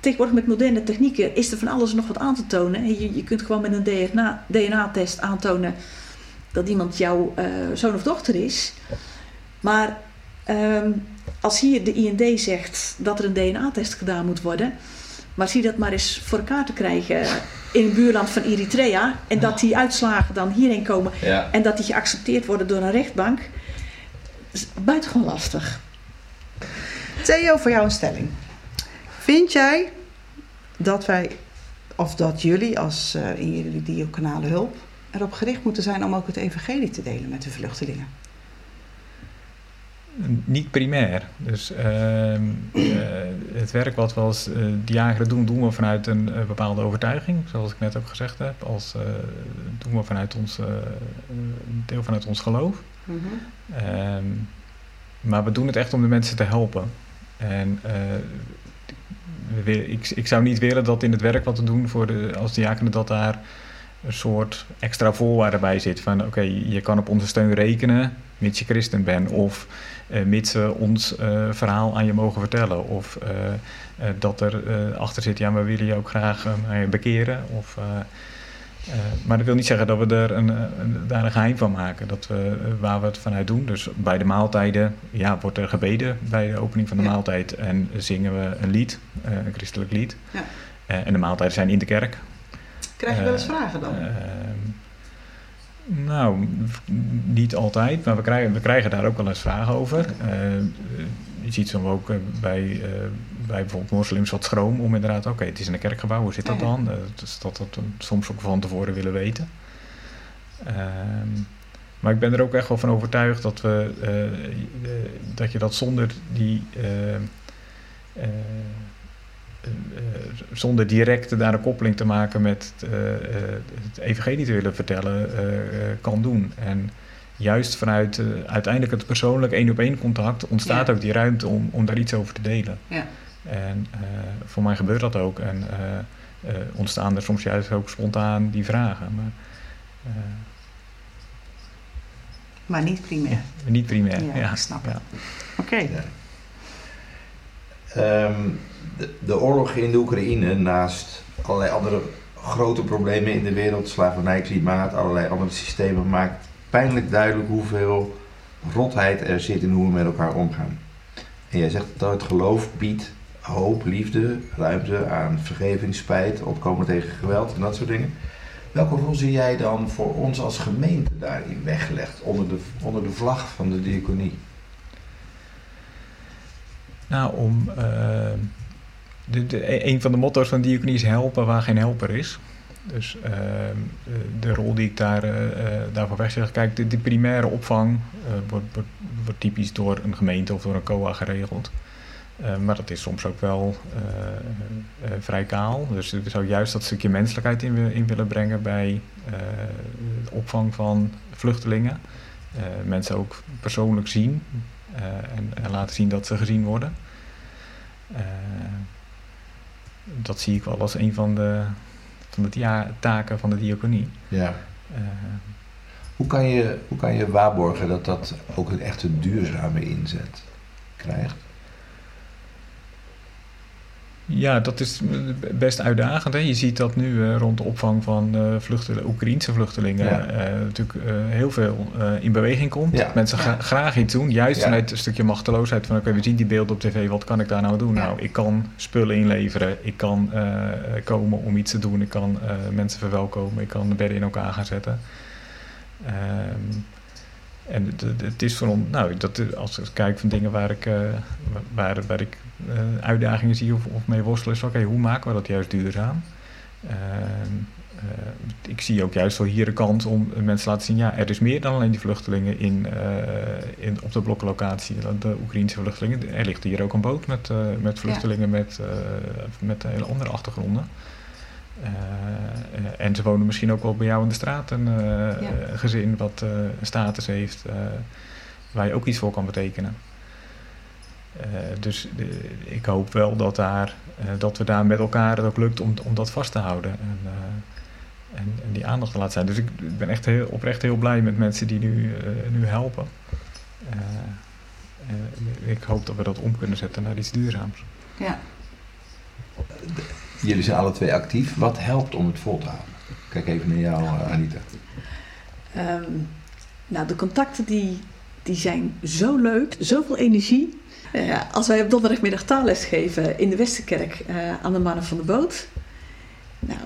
tegenwoordig met moderne technieken is er van alles nog wat aan te tonen. Je, je kunt gewoon met een DNA DNA-test aantonen dat iemand jouw eh, zoon of dochter is. Maar ehm, als hier de IND zegt dat er een DNA-test gedaan moet worden, maar zie dat maar eens voor elkaar te krijgen in een buurland van Eritrea en dat die uitslagen dan hierheen komen Ja. en dat die geaccepteerd worden door een rechtbank, is buitengewoon lastig. Theo, voor jou een stelling. Vind jij dat wij, of dat jullie als eh, in jullie diaconale hulp, erop gericht moeten zijn om ook het evangelie te delen met de vluchtelingen? Niet primair. Dus ehm, eh, het werk wat we als diakenen doen, doen we vanuit een eh, bepaalde overtuiging. Zoals ik net ook gezegd heb. Als, doen we vanuit ons, deel vanuit ons geloof. Ehm, maar we doen het echt om de mensen te helpen. En we ik, ik zou niet willen dat in het werk wat we doen voor de, als diakenen, dat daar een soort extra voorwaarde bij zit. Van oké, je kan op onze steun rekenen, mits je christen bent. Of eh, mits we ons eh, verhaal aan je mogen vertellen. Of eh, dat er achter zit, ja, we willen je ook graag bekeren. Of, maar dat wil niet zeggen dat we er een, een, daar een geheim van maken. Dat we, waar we het vanuit doen. Dus bij de maaltijden ja, wordt er gebeden bij de opening van de Ja. maaltijd. En zingen we een lied, een christelijk lied. Ja. En de maaltijden zijn in de kerk. Krijg je wel eens Eh, vragen dan? Ehm, nou, niet altijd, maar we krijgen, we krijgen daar ook wel eens vragen over. Eh, je ziet soms ook eh, bij, bij bijvoorbeeld moslims wat schroom om inderdaad, oké, het is in een kerkgebouw, hoe zit dat ja. dan? Dus dat dat we soms ook van tevoren willen weten. Ehm, maar ik ben er ook echt wel van overtuigd dat, we, dat je dat zonder die. Zonder direct daar een koppeling te maken met eh, eh, het evangelie te willen vertellen, eh, eh, kan doen. En juist vanuit eh, uiteindelijk het persoonlijk één op één contact ontstaat Ja. ook die ruimte om, om daar iets over te delen. Ja. En eh, voor mij gebeurt dat ook. En eh, eh, ontstaan er soms juist ook spontaan die vragen. Maar eh, Maar niet primair. niet primair. Ja, Ja, ik snap ja. Oké. Ja. Ehm, de, de oorlog in de Oekraïne, naast allerlei andere grote problemen in de wereld, slavernij, klimaat, allerlei andere systemen, maakt pijnlijk duidelijk hoeveel rotheid er zit in hoe we met elkaar omgaan. En jij zegt dat het geloof biedt hoop, liefde, ruimte aan vergeving, spijt, opkomen tegen geweld en dat soort dingen. Welke rol zie jij dan voor ons als gemeente daarin weggelegd onder de, onder de vlag van de diaconie? Nou, om. eh, een van de motto's van diaconie is helpen waar geen helper is. Dus eh, de, rol die ik daar, eh, daarvoor wegzeg. Kijk, de, de primaire opvang wordt, typisch door een gemeente of door een COA geregeld. Maar dat is soms ook wel vrij kaal. Dus we zou juist dat stukje menselijkheid in, in willen brengen bij de opvang van vluchtelingen. Mensen ook persoonlijk zien en, en laten zien dat ze gezien worden. Dat zie ik wel als een van de, van de taken van de diaconie. Ja. Eh, Hoe kan, je, hoe kan je waarborgen dat dat ook een echte duurzame inzet krijgt? Ja, dat is best uitdagend. Hè? Je ziet dat nu eh, rond de opvang van eh vluchtelingen, Oekraïnse vluchtelingen Ja. eh, natuurlijk eh, heel veel eh, in beweging komt. Ja. Mensen gra- graag iets doen, juist Ja. vanuit een stukje machteloosheid van oké, we zien die beelden op tv, wat kan ik daar nou doen? Ja. Nou, ik kan spullen inleveren, ik kan eh, komen om iets te doen, ik kan eh, mensen verwelkomen, ik kan bedden in elkaar gaan zetten. Ehm, en het- is voor ons, nou, dat, als ik kijk van dingen waar ik, eh, waar, waar ik eh, uitdagingen zie of, of mee worstel, is oké, hoe maken we dat juist duurzaam? Ehm, eh, ik zie ook juist wel hier de kans om mensen te laten zien, ja, er is meer dan alleen die vluchtelingen in, in, op de bloklocatie, de, Oekraïnse vluchtelingen. Er ligt hier ook een boot met, met vluchtelingen met, met hele andere achtergronden. Eh, eh, en ze wonen misschien ook wel bij jou in de straat, een eh, gezin wat eh, een status heeft, eh, waar je ook iets voor kan betekenen. Eh, dus ik hoop wel dat, daar, eh, dat we daar met elkaar het ook lukt om, om dat vast te houden. En, eh, en, en die aandacht te laten zijn. Dus ik ben echt heel, oprecht heel blij met mensen die nu, eh, nu helpen. Eh, eh, ik hoop dat we dat om kunnen zetten naar iets duurzaams. Ja. Jullie zijn alle twee actief. Wat helpt om het vol te houden? Kijk even naar jou, eh, Anita. Ehm, nou, de contacten die, die zijn zo leuk, zoveel energie. Eh, als wij op donderdagmiddag taalles geven in de Westerkerk eh, aan de mannen van de boot. Nou,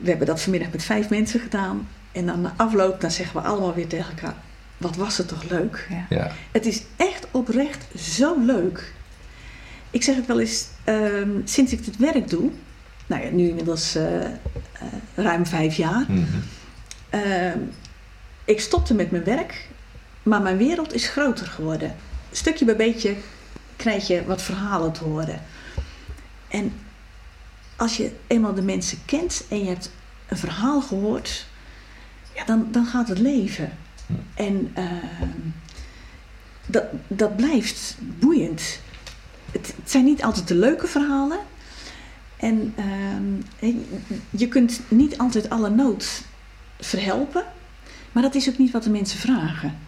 we hebben dat vanmiddag met vijf mensen gedaan. En dan na afloop, dan zeggen we allemaal weer tegen elkaar, wat was het toch leuk. Ja. Het is echt oprecht zo leuk. Ik zeg ook wel eens, ehm, sinds ik dit werk doe, nou ja, nu inmiddels eh, eh, ruim vijf jaar. Mhm. Ehm, ik stopte met mijn werk, maar mijn wereld is groter geworden. Stukje bij beetje krijg je wat verhalen te horen. En als je eenmaal de mensen kent en je hebt een verhaal gehoord, ja, dan, dan gaat het leven. En ehm, dat, dat blijft boeiend. Het, het zijn niet altijd de leuke verhalen. En ehm, je- kunt niet altijd alle nood verhelpen. Maar dat is ook niet wat de mensen vragen.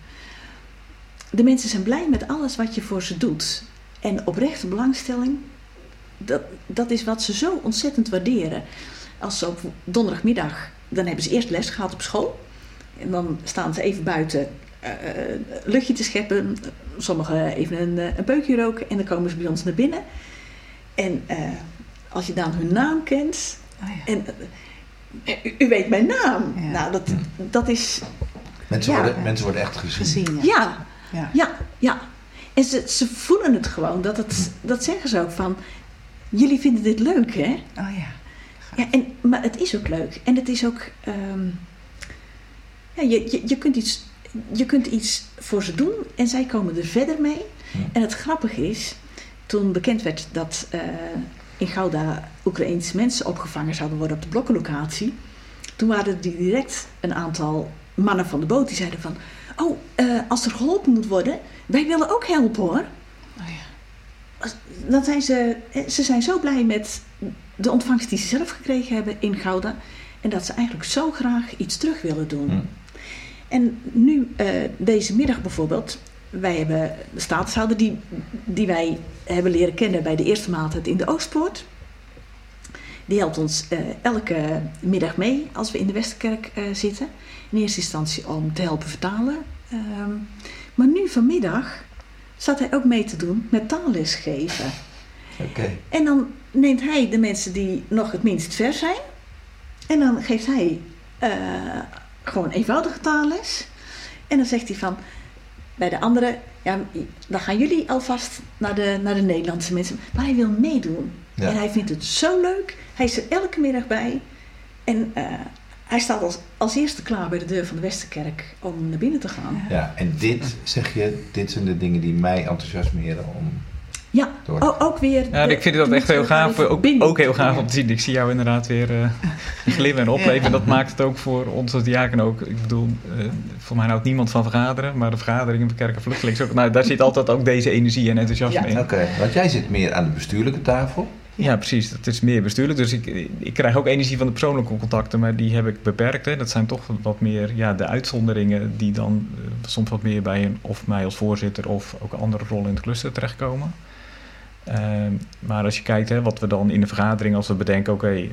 De mensen zijn blij met alles wat je voor ze doet. En oprechte belangstelling, dat, dat is wat ze zo ontzettend waarderen. Als ze op donderdagmiddag, dan hebben ze eerst les gehad op school. En dan staan ze even buiten eh, luchtje te scheppen. Sommigen even een, eh, een peukje roken en dan komen ze bij ons naar binnen. En als je dan hun naam kent, Oh ja. en eh, u, u weet mijn naam. Ja. Nou, dat, dat is. Mensen, Ja. worden, mensen worden echt gezien. Gezien, ja. Ja, Ja. ja, ja. En ze, ze voelen het gewoon. Dat, het, dat zeggen ze ook van. Jullie vinden dit leuk, hè? Oh ja. Ja, en, maar het is ook leuk. En het is ook. ehm, ja, je, je, je, kunt iets, je kunt iets voor ze doen en zij komen er verder mee. En het grappige is, toen bekend werd dat eh, in Gouda Oekraïense mensen opgevangen zouden worden op de blokkenlocatie, toen waren er direct een aantal mannen van de boot die zeiden van, oh, eh, als er geholpen moet worden, wij willen ook helpen hoor. Oh ja. Dan zijn ze, ze zijn zo blij met de ontvangst die ze zelf gekregen hebben in Gouda. En dat ze eigenlijk zo graag iets terug willen doen. Hm. En nu, eh, deze middag bijvoorbeeld, wij hebben de statushouder die, die wij hebben leren kennen bij de eerste maaltijd in de Oostpoort. Die helpt ons eh, elke middag mee als we in de Westerkerk eh, zitten. In eerste instantie om te helpen vertalen. Ehm, maar nu vanmiddag zat hij ook mee te doen met taalles geven. En dan neemt hij de mensen die nog het minst ver zijn. En dan geeft hij eh, gewoon eenvoudige taalles. En dan zegt hij van, bij de anderen, ja, dan gaan jullie alvast naar de, naar de Nederlandse mensen. Maar hij wil meedoen. Ja. En hij vindt het zo leuk. Hij is er elke middag bij. En eh, hij staat als, als eerste klaar bij de deur van de Westerkerk om naar binnen te gaan. Ja, en dit, zeg je, dit zijn de dingen die mij enthousiasmeren om Ja, door o- ook weer. Ja, de- ik vind dat echt heel gaaf. Ook, heel gaaf om te zien. Ik zie jou inderdaad weer eh, glimmen en opleven. Ja. En dat maakt het ook voor ons als diaken ook. Ik bedoel, eh, voor mij houdt niemand van vergaderen. Maar de vergaderingen van kerk en ook- Nou, daar zit altijd ook deze energie en enthousiasme Ja. in. Oké, want jij zit meer aan de bestuurlijke tafel. Ja, precies. Dat is meer bestuurlijk. Dus ik, ik krijg ook energie van de persoonlijke contacten, maar die heb ik beperkt. Hè. Dat zijn toch wat meer ja, de uitzonderingen die dan eh, soms wat meer bij een, of mij als voorzitter of ook andere rollen in het cluster terechtkomen. Ehm, maar als je kijkt hè, wat we dan in de vergadering, als we bedenken, oké, eh,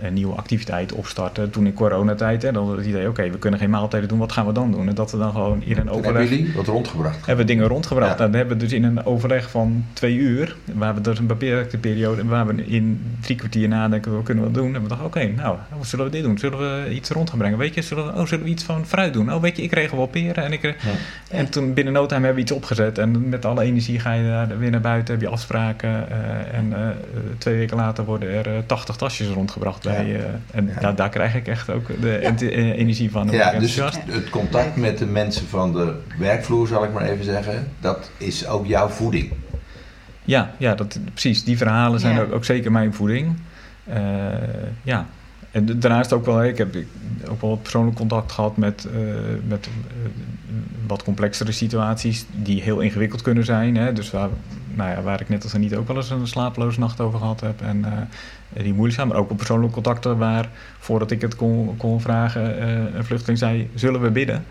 een nieuwe activiteit opstarten. Toen in coronatijd, hè, dan was het idee, oké, we kunnen geen maaltijden doen, wat gaan we dan doen? En dat we dan gewoon in een overleg hebben jullie wat rondgebracht. hebben we dingen rondgebracht. Ja. Nou, dan hebben we dus in een overleg van twee uur, waar we dus een beperkte periode, waar we in drie kwartier nadenken, wat kunnen we doen? En we dachten, oké, nou, hoe zullen we dit doen? Zullen we iets rond gaan brengen? Weet je, zullen we, oh, zullen we iets van fruit doen? Oh, weet je, ik regel wel peren en ik... Ja. En toen binnen no time hebben we iets opgezet en met alle energie ga je daar weer naar buiten, heb je afspraken eh, en eh, twee weken later worden er eh, 80 tasjes rondgebracht. Ja. Bij, eh, en Ja. daar- daar krijg ik echt ook de eh, energie van. Ja, dus het, het contact met de mensen van de werkvloer, zal ik maar even zeggen, dat is ook jouw voeding. Ja, ja dat, precies. Die verhalen zijn Ja. ook, ook zeker mijn voeding. Eh, ja. En daarnaast ook wel, ik heb ik- ook wel persoonlijk contact gehad met, eh, met eh, wat complexere situaties die heel ingewikkeld kunnen zijn. Hè? Dus waar, nou ja, waar ik net als niet ook wel eens een slapeloze nacht over gehad heb en eh, die moeilijk zijn. Maar ook wel persoonlijke contacten waar, voordat ik het kon, kon vragen, een vluchteling zei, zullen we bidden?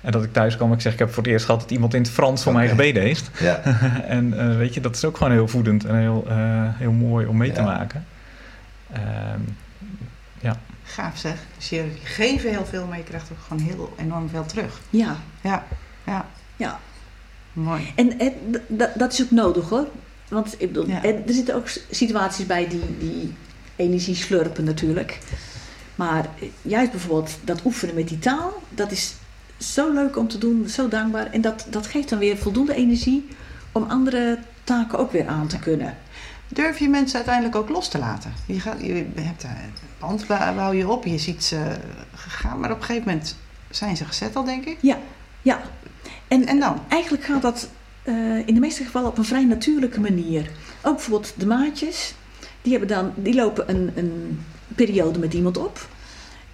En dat ik thuis kwam, ik zeg, ik heb voor het eerst gehad dat iemand in het Frans voor mij gebeden heeft. Ja, en weet je, dat is ook gewoon heel voedend en heel, heel mooi om mee te maken. Ehm, Gaaf zeg. Dus je geven heel veel, maar je krijgt ook gewoon heel enorm veel terug. Ja, Ja, ja. Ja. Mooi. en, dat is ook nodig hoor. Want ik bedoel, Ja. er zitten ook situaties bij die, die energie slurpen natuurlijk. Maar eh, juist bijvoorbeeld dat oefenen met die taal, dat is zo leuk om te doen, zo dankbaar. En dat, dat geeft dan weer voldoende energie om andere taken ook weer aan te kunnen. Durf je mensen uiteindelijk ook los te laten? Je, gaat, je hebt een bou bouw je op, je ziet ze gaan, maar op een gegeven moment zijn ze gezetteld, denk ik. Ja, en, En dan? eigenlijk gaat dat eh, in de meeste gevallen op een vrij natuurlijke manier. Ook bijvoorbeeld de maatjes, die, hebben dan, die lopen een, een periode met iemand op.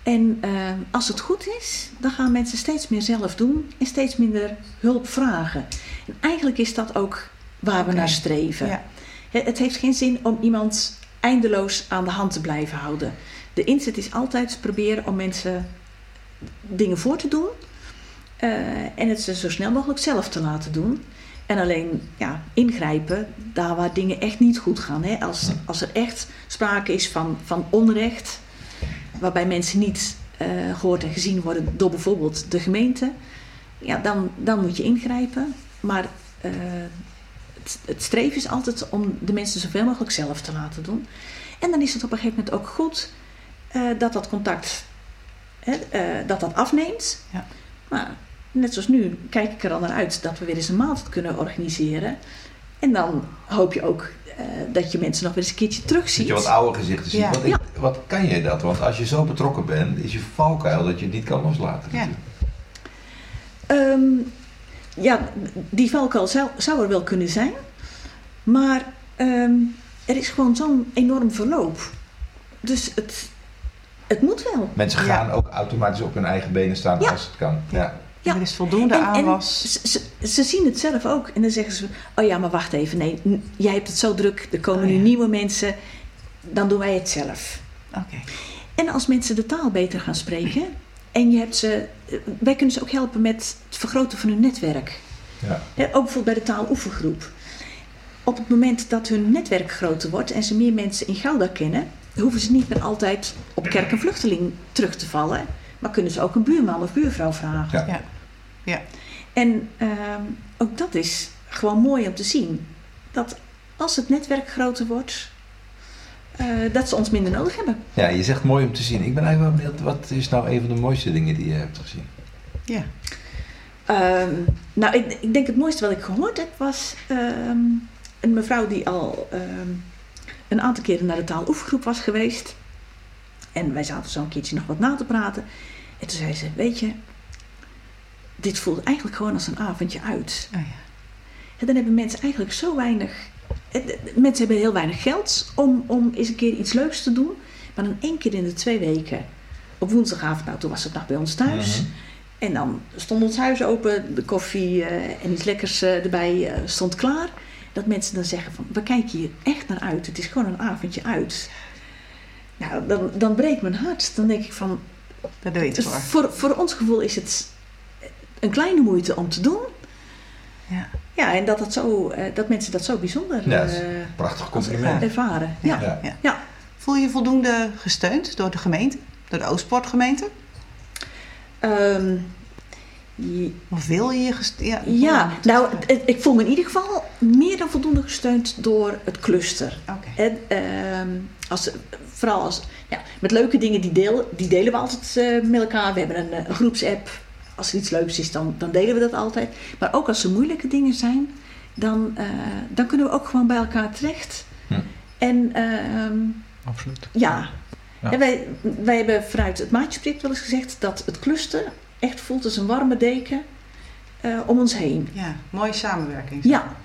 En eh, als het goed is, dan gaan mensen steeds meer zelf doen en steeds minder hulp vragen. En eigenlijk is dat ook waar we naar streven. Ja. Het het heeft geen zin om iemand eindeloos aan de hand te blijven houden. De inzet is altijd proberen om mensen dingen voor te doen. eh, en het ze zo snel mogelijk zelf te laten doen. En alleen ja, ingrijpen daar waar dingen echt niet goed gaan. Hè? Als, als er echt sprake is van, van onrecht, waarbij mensen niet eh, gehoord en gezien worden door bijvoorbeeld de gemeente, ja, dan, dan moet je ingrijpen. Maar eh, het, streven is altijd om de mensen zoveel mogelijk zelf te laten doen. En dan is het op een gegeven moment ook goed eh, dat dat contact hè, eh, dat dat afneemt. Ja. Maar net zoals nu kijk ik er al naar uit dat we weer eens een maaltijd kunnen organiseren. En dan hoop je ook eh, dat je mensen nog weer eens een keertje terugziet. dat je wat oude gezichten ziet. Ja. Wat, ik- wat kan je dat? Want als je zo betrokken bent, is je valkuil dat je het niet kan loslaten. Ja. Ja, die valkuil zou, zou er wel kunnen zijn. Maar ehm, er is gewoon zo'n enorm verloop. Dus het, het moet wel. Mensen Ja. gaan ook automatisch op hun eigen benen staan Ja. als het kan. Ja. Ja. Er is voldoende En- en aanwas. Ze, ze, ze zien het zelf ook. En dan zeggen ze: Oh ja, maar wacht even. Nee, jij hebt het zo druk. Er komen Oh nu nieuwe mensen. Dan doen wij het zelf. Oké. En als mensen de taal beter gaan spreken. En je hebt ze. Wij kunnen ze ook helpen met het vergroten van hun netwerk. Ja. Ook bijvoorbeeld bij de taaloefengroep. Op het moment dat hun netwerk groter wordt en ze meer mensen in Gouda kennen, hoeven ze niet meer altijd op kerk en vluchteling terug te vallen, maar kunnen ze ook een buurman of buurvrouw vragen. Ja. Ja. Ja. En ehm, ook dat is gewoon mooi om te zien. Dat als het netwerk groter wordt, eh, dat ze ons minder nodig hebben. ja, je zegt mooi om te zien. Ik ben eigenlijk wel benieuwd, wat is nou een van de mooiste dingen die je hebt gezien? Ja. Ehm, nou, ik, ik denk het mooiste wat ik gehoord heb was ehm, een mevrouw die al ehm, een aantal keren naar de taaloefengroep was geweest. En wij zaten zo een keertje nog wat na te praten. En toen zei ze, weet je, dit voelt eigenlijk gewoon als een avondje uit. Oh ja. En dan hebben mensen eigenlijk zo weinig... eh, Mensen hebben heel weinig geld om, om eens een keer iets leuks te doen. Maar dan één keer in de twee weken, op woensdagavond, nou toen was het nog bij ons thuis... Mhm. En dan stond ons huis open, de koffie eh, en iets lekkers eh, erbij stond klaar. Dat mensen dan zeggen van, we kijken hier echt naar uit. Het is gewoon een avondje uit. Nou, dan, dan breekt mijn hart. Dan denk ik van, Daar doe je het voor. voor, voor ons gevoel is het een kleine moeite om te doen. Ja. Ja, en dat, dat, zo, eh, dat mensen dat zo bijzonder Ja, dat eh, Prachtig compliment. ervaren. Ja. Ja. Ja. Ja. Voel je je voldoende gesteund door de gemeente? Door de Oostpoortgemeente? Ehm, je- Of wil je je gesteund? Ja, ja, nou, het- ik voel me in ieder geval meer dan voldoende gesteund door het cluster. Oké. En, ehm, als, vooral als, ja, met leuke dingen, die, deel, die delen we altijd eh, met elkaar. We hebben een, een groepsapp. Als er iets leuks is, dan, dan delen we dat altijd. Maar ook als er moeilijke dingen zijn, dan, eh, dan kunnen we ook gewoon bij elkaar terecht. Hm. En ehm, Absoluut. ja, Ja. En wij, wij hebben vanuit het maatjesproject wel eens gezegd dat het cluster echt voelt als een warme deken eh, om ons heen. Ja, mooie samenwerking. Ja,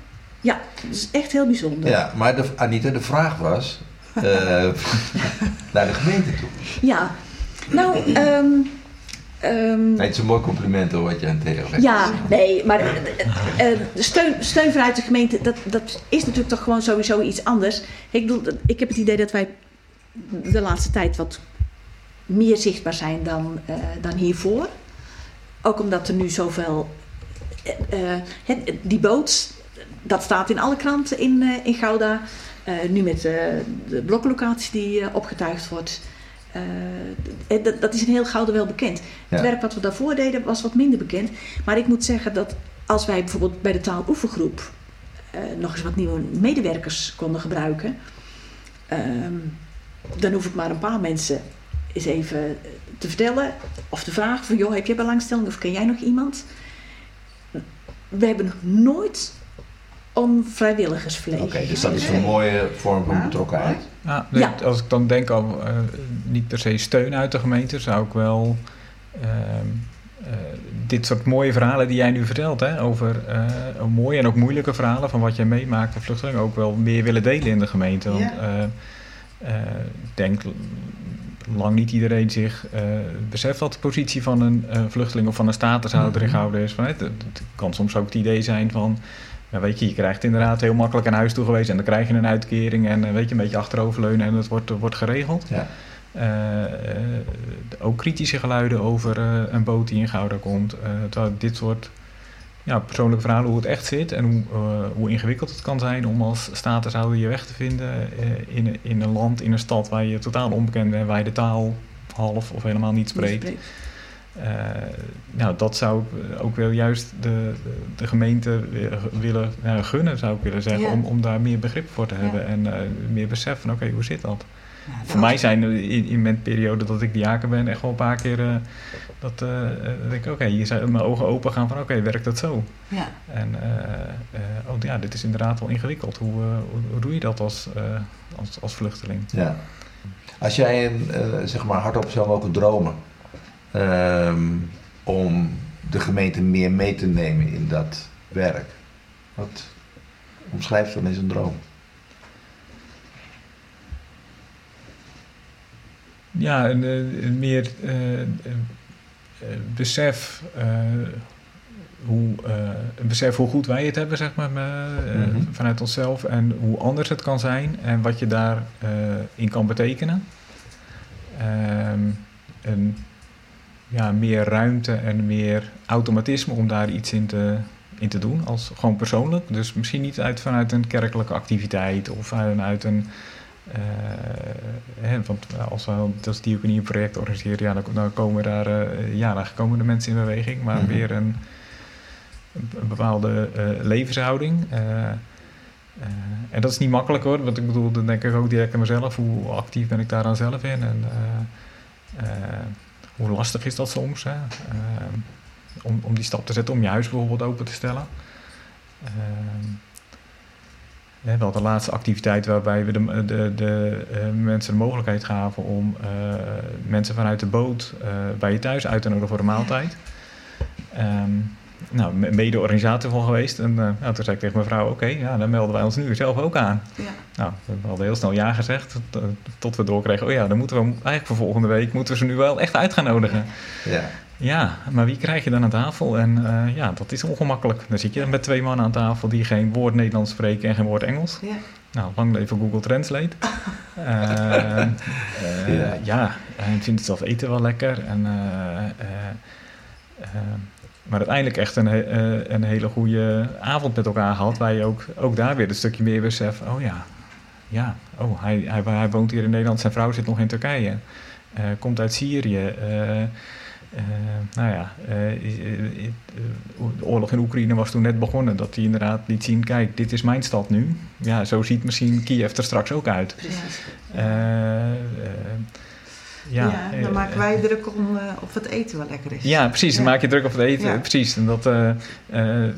ja, dat is echt heel bijzonder. Ja, maar de, Anita, de vraag was eh, naar de gemeente toe. Ja, nou, ehm, ehm, Nee, het is een mooi compliment hoor, wat je aan Theo zegt. ja, nee, maar eh, eh, de steun, steun vanuit de gemeente, dat, dat is natuurlijk toch gewoon sowieso iets anders. Ik, bedoel, ik heb het idee dat wij de laatste tijd wat meer zichtbaar zijn dan, eh, dan hiervoor. Ook omdat er nu zoveel. eh, eh, het- die boot, dat staat in alle kranten in, eh, in Gouda. Eh, nu met eh, de bloklocatie die eh, opgetuigd wordt. Eh, eh, dat, dat is in heel Gouda wel bekend. Ja. Het werk wat we daarvoor deden was wat minder bekend. Maar ik moet zeggen dat als wij bijvoorbeeld bij de taaloefengroep eh, nog eens wat nieuwe medewerkers konden gebruiken, ehm, dan hoef ik maar een paar mensen eens even te vertellen of te vragen van joh, heb jij belangstelling of ken jij nog iemand? We hebben nog nooit om vrijwilligers Oké, dus dat is een mooie vorm van Ja, betrokkenheid. Ja, Ja. Als ik dan denk al eh, niet per se steun uit de gemeente, zou ik wel ehm, eh, dit soort mooie verhalen die jij nu vertelt, hè, over eh, mooie en ook moeilijke verhalen van wat jij meemaakt van vluchtelingen, ook wel meer willen delen in de gemeente. Want ik denk lang niet iedereen zich beseft wat de positie van een vluchteling of van een statushouder in Mhm. Gouden is. Van, hè, het, het kan soms ook het idee zijn van ja, weet je, je krijgt inderdaad heel makkelijk een huis toegewezen en dan krijg je een uitkering en eh, weet je, een beetje achteroverleunen en het wordt, wordt geregeld. Ja. Eh, eh, ook kritische geluiden over eh, een boot die in Gouda komt. Eh, terwijl dit soort ja, persoonlijke verhalen, hoe het echt zit en hoe, eh, hoe ingewikkeld het kan zijn om als statushouder je weg te vinden eh, in, in een land, in een stad waar je totaal onbekend bent, waar je de taal half of helemaal niet spreekt. Eh, nou, dat zou ik eh, ook wel juist de, de, gemeente wi- willen ja, gunnen, zou ik willen zeggen. Ja. Om, om daar meer begrip voor te Ja. hebben en eh, meer besef van, oké, hoe zit dat? Ja, Voor mij zijn in, in mijn periode dat ik diaken ben echt wel een paar keer eh, dat eh, eh, dat ik, oké, hier zijn mijn ogen open gaan van, oké, werkt dat zo? Ja. En eh, eh, oh ja, dit is inderdaad wel ingewikkeld. Hoe, eh, hoe, hoe doe je dat als, eh, als, als vluchteling? Ja. Als jij een, eh, zeg maar hardop zou mogen dromen ehm, om de gemeente meer mee te nemen in dat werk, wat omschrijft dan eens een droom? Ja, een, een meer eh, besef, eh, hoe, eh, een besef hoe goed wij het hebben, zeg maar, Mhm. vanuit onszelf. En hoe anders het kan zijn en wat je daarin in kan betekenen. Ehm, een, ja, meer ruimte en meer automatisme om daar iets in te, in te doen, als gewoon persoonlijk. Dus misschien niet uit, vanuit een kerkelijke activiteit of vanuit een. eh, hè, want als we als diaconie een project organiseren, ja, dan, dan komen daar, eh, ja, dan komen de mensen in beweging, maar Mhm. weer een, een bepaalde eh, levenshouding. eh, eh, en dat is niet makkelijk hoor, want ik bedoel, dan denk ik ook direct aan mezelf, hoe actief ben ik daar dan zelf in en eh, eh, hoe lastig is dat soms, hè? Eh, om, om die stap te zetten, om je huis bijvoorbeeld open te stellen. Ehm, wel de laatste activiteit waarbij we de, de, de eh, mensen de mogelijkheid gaven om eh, mensen vanuit de boot eh, bij je thuis uit te nodigen voor een maaltijd. Ehm, nou, me- mede-organisator van geweest. En eh, nou, toen zei ik tegen mijn vrouw, oké, ja, dan melden wij ons nu zelf ook aan. Ja. Nou, we hadden heel snel ja gezegd, tot, eh, tot we doorkregen, oh ja, dan moeten we eigenlijk voor volgende week moeten we ze nu wel echt uit gaan nodigen. Ja. Ja, maar wie krijg je dan aan tafel? En eh, ja, dat is ongemakkelijk. Dan zit je met twee mannen aan tafel die geen woord Nederlands spreken en geen woord Engels. Ja. Nou, lang leven Google Translate. Eh, eh, Ja. ja. en vindt het zelf eten wel lekker. En, eh, eh, eh, maar uiteindelijk echt een, eh, een hele goede avond met elkaar gehad. Waar je ook, ook daar weer een stukje meer beseft. Oh ja, ja. Oh, hij, hij, hij woont hier in Nederland. Zijn vrouw zit nog in Turkije. Eh, komt uit Syrië. eh, nou ja, de oorlog in Oekraïne was toen net begonnen. Dat hij inderdaad liet zien, kijk, dit is mijn stad nu. Ja, zo ziet misschien Kiev er straks ook uit. Precies. Eh, eh, Ja, eh, dan maken wij druk om eh, of het eten wel lekker is. Ja, precies. Dan Ja. maak je druk op het eten. Ja. Precies. En dat, eh, eh, eh,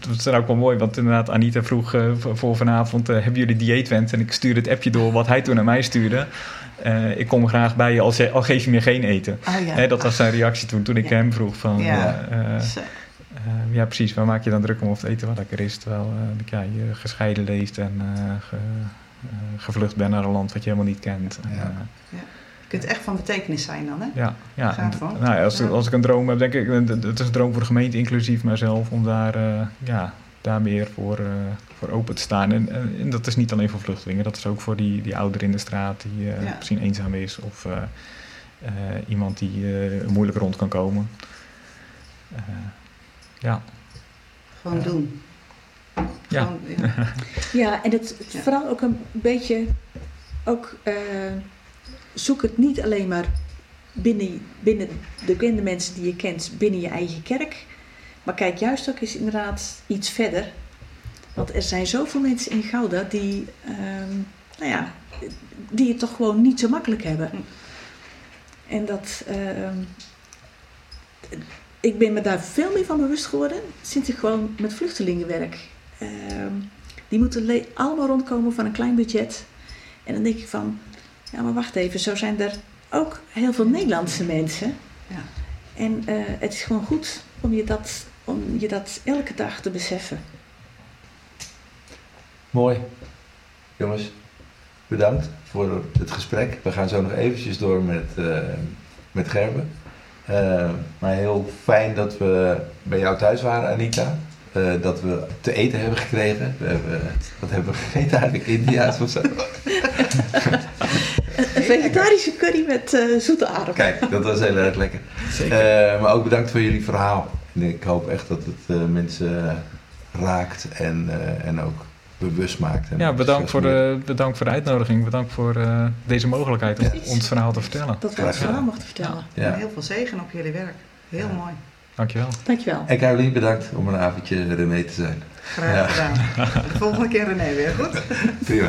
dat is dan ook wel mooi. Want inderdaad, Anita vroeg eh, voor- vanavond... eh, hebben jullie dieetwens? En ik stuurde het appje door wat hij toen naar mij stuurde. Eh, ik kom graag bij je, al, ze- al geef je me geen eten. Oh, ja. Hè, dat was zijn reactie toen, toen ik Ja. hem vroeg van... Ja. eh, eh, eh, ja, precies. Waar maak je dan druk om of het eten wel lekker is? Terwijl eh, ja, je gescheiden leeft en eh, ge- eh, gevlucht bent naar een land wat je helemaal niet kent. En, Ja. Kunt echt van betekenis zijn dan, hè? ja, ja. Gaaf, en- hoor. nou, ja, als, Ja. als ik een droom heb, denk ik, het is een droom voor de gemeente, inclusief mijzelf, om daar, eh, ja, daar meer voor, eh, voor open te staan. En, en, en dat is niet alleen voor vluchtelingen, dat is ook voor die, die ouder in de straat die eh, Ja. misschien eenzaam is of eh, eh, iemand die eh, moeilijk rond kan komen. Eh, ja. Gewoon doen. Ja. Gewoon, ja. Ja, en het, het Ja. vooral ook een beetje, ook eh, zoek het niet alleen maar binnen, binnen de bekende mensen die je kent, binnen je eigen kerk. Maar kijk juist ook eens inderdaad iets verder. Want er zijn zoveel mensen in Gouda die, ehm, nou ja, die het toch gewoon niet zo makkelijk hebben. En dat, ehm, ik ben me daar veel meer van bewust geworden sinds ik gewoon met vluchtelingen werk. Ehm, die moeten le- allemaal rondkomen van een klein budget. En dan denk ik van, ja maar wacht even, zo zijn er ook heel veel Nederlandse mensen. Ja. En eh, het is gewoon goed om je, dat, om je dat elke dag te beseffen. Mooi. Jongens, bedankt voor het gesprek. We gaan zo nog eventjes door met, eh, met Gerben. Eh, maar heel fijn dat we bij jou thuis waren, Anita. Eh, dat we te eten hebben gekregen. We hebben, wat hebben we gegeten eigenlijk? India's of zo? Vegetarische curry met eh, zoete aardappelen. Kijk, dat was heel erg lekker. Zeker. Eh, maar ook bedankt voor jullie verhaal. Ik hoop echt dat het eh, mensen raakt en, eh, en ook bewust maakt. En Ja, bedankt voor, de, bedankt voor de uitnodiging. Bedankt voor eh, deze mogelijkheid om Ja. ons verhaal te vertellen. Dat we ons verhaal mochten vertellen. Ja. heel veel zegen op jullie werk. Heel Ja. mooi. Dankjewel. Dankjewel. En Caroline, bedankt om een avondje René te zijn. Graag Ja. gedaan. De volgende keer René weer, goed? Prima.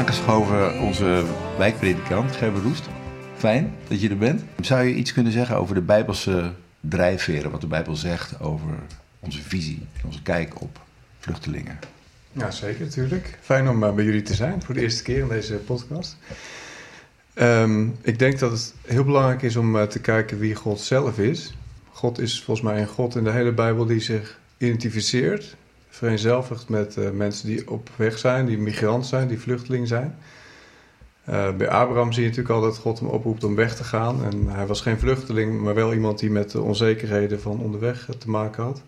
Aangeschoven onze wijkpredikant Gerber Roest. Fijn dat je er bent. Zou je iets kunnen zeggen over de Bijbelse drijfveren, wat de Bijbel zegt over onze visie onze kijk op vluchtelingen? Ja, zeker, natuurlijk. Fijn om eh, bij jullie te zijn voor de eerste keer in deze podcast. Ehm, ik denk dat het heel belangrijk is om eh, te kijken wie God zelf is. God is volgens mij een God in de hele Bijbel die zich identificeert, vereenzelvigt met eh, mensen die op weg zijn, die migrant zijn, die vluchteling zijn. Eh, bij Abraham zie je natuurlijk al dat God hem oproept om weg te gaan. En hij was geen vluchteling, maar wel iemand die met de onzekerheden van onderweg eh, te maken had.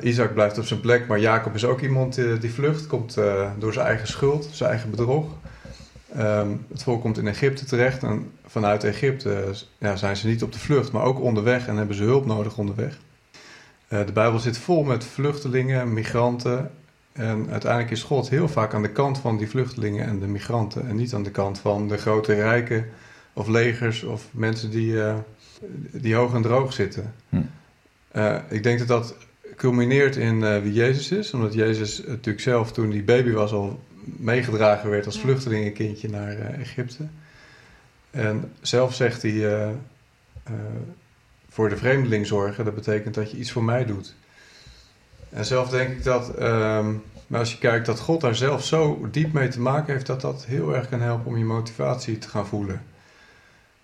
Isaac blijft op zijn plek, maar Jacob is ook iemand die vlucht, komt door zijn eigen schuld, zijn eigen bedrog. Ehm, het volk komt in Egypte terecht en vanuit Egypte ja, zijn ze niet op de vlucht, maar ook onderweg en hebben ze hulp nodig onderweg. Eh, de Bijbel zit vol met vluchtelingen, migranten en uiteindelijk is God heel vaak aan de kant van die vluchtelingen en de migranten en niet aan de kant van de grote rijken of legers of mensen die, eh, die hoog en droog zitten. Hm. Eh, ik denk dat dat culmineert in eh, wie Jezus is. Omdat Jezus natuurlijk zelf toen hij baby was al meegedragen werd als vluchtelingenkindje naar eh, Egypte. En zelf zegt hij eh, eh, voor de vreemdeling zorgen. Dat betekent dat je iets voor mij doet. En zelf denk ik dat, ehm, maar als je kijkt dat God daar zelf zo diep mee te maken heeft, dat dat heel erg kan helpen om je motivatie te gaan voelen.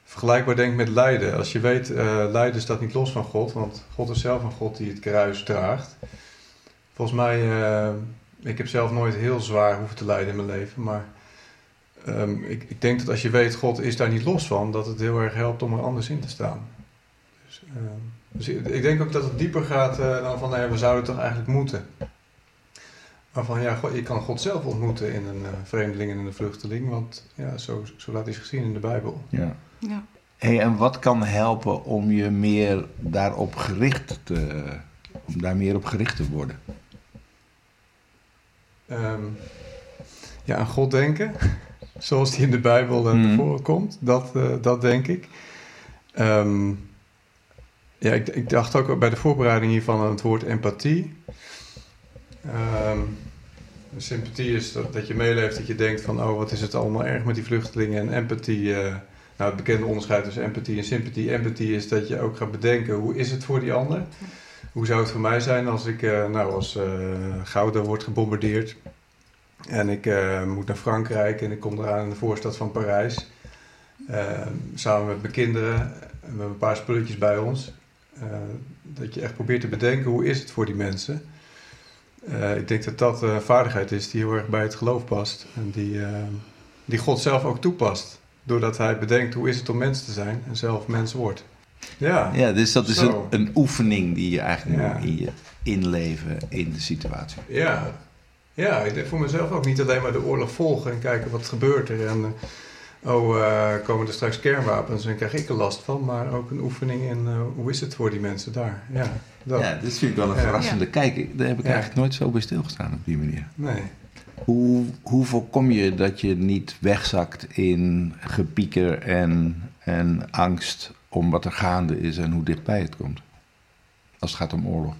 Vergelijkbaar denk ik met lijden. Als je weet, eh lijden staat niet los van God, want God is zelf een God die het kruis draagt. Volgens mij, eh, ik heb zelf nooit heel zwaar hoeven te lijden in mijn leven, maar ehm, ik, ik denk dat als je weet, God is daar niet los van, dat het heel erg helpt om er anders in te staan. Dus, ik, ik denk ook dat het dieper gaat eh, dan van, nou ja, we zouden toch eigenlijk moeten. waarvan ja, God- je kan God zelf ontmoeten in een eh, vreemdeling en in een vluchteling. Want ja, zo, zo laat hij zich zien in de Bijbel. Ja. Ja. Hey, en wat kan helpen om je meer daarop gericht te, om daar meer op gericht te worden? Ehm, ja, aan God denken, zoals die in de Bijbel eh, Mhm. naar voren komt, dat, eh, dat denk ik. Ehm, ja, ik, ik dacht ook bij de voorbereiding hiervan aan het woord empathie. Ehm, sympathie is dat, dat je meeleeft, dat je denkt van, oh, wat is het allemaal erg met die vluchtelingen. En empathie, eh, nou, het bekende onderscheid tussen empathie en sympathie. Empathie is dat je ook gaat bedenken, hoe is het voor die ander? Hoe zou het voor mij zijn als ik, eh, nou, als eh Gouda wordt gebombardeerd en ik moet naar Frankrijk en ik kom eraan in de voorstad van Parijs. eh, samen met mijn kinderen, en met een paar spulletjes bij ons. Eh, dat je echt probeert te bedenken, hoe is het voor die mensen? Eh, ik denk dat dat een vaardigheid is die heel erg bij het geloof past. En die, eh, die God zelf ook toepast. Doordat hij bedenkt, hoe is het om mens te zijn? En zelf mens wordt. Ja, Ja, dus dat is een, een oefening die je eigenlijk Ja. in je inleven in de situatie. Ja, ja ik denk voor mezelf ook niet alleen maar de oorlog volgen en kijken wat gebeurt er. En eh, oh, eh, komen er straks kernwapens en krijg ik er last van. Maar ook een oefening in eh, hoe is het voor die mensen daar. Ja, dat. Ja, dit vind ik wel een Ja. verrassende kijk. Daar heb ik Ja. eigenlijk nooit zo bij stilgestaan op die manier. Nee. Hoe, hoe voorkom je dat je niet wegzakt in gepieker en, en angst om wat er gaande is en hoe dichtbij het komt? Als het gaat om oorlog.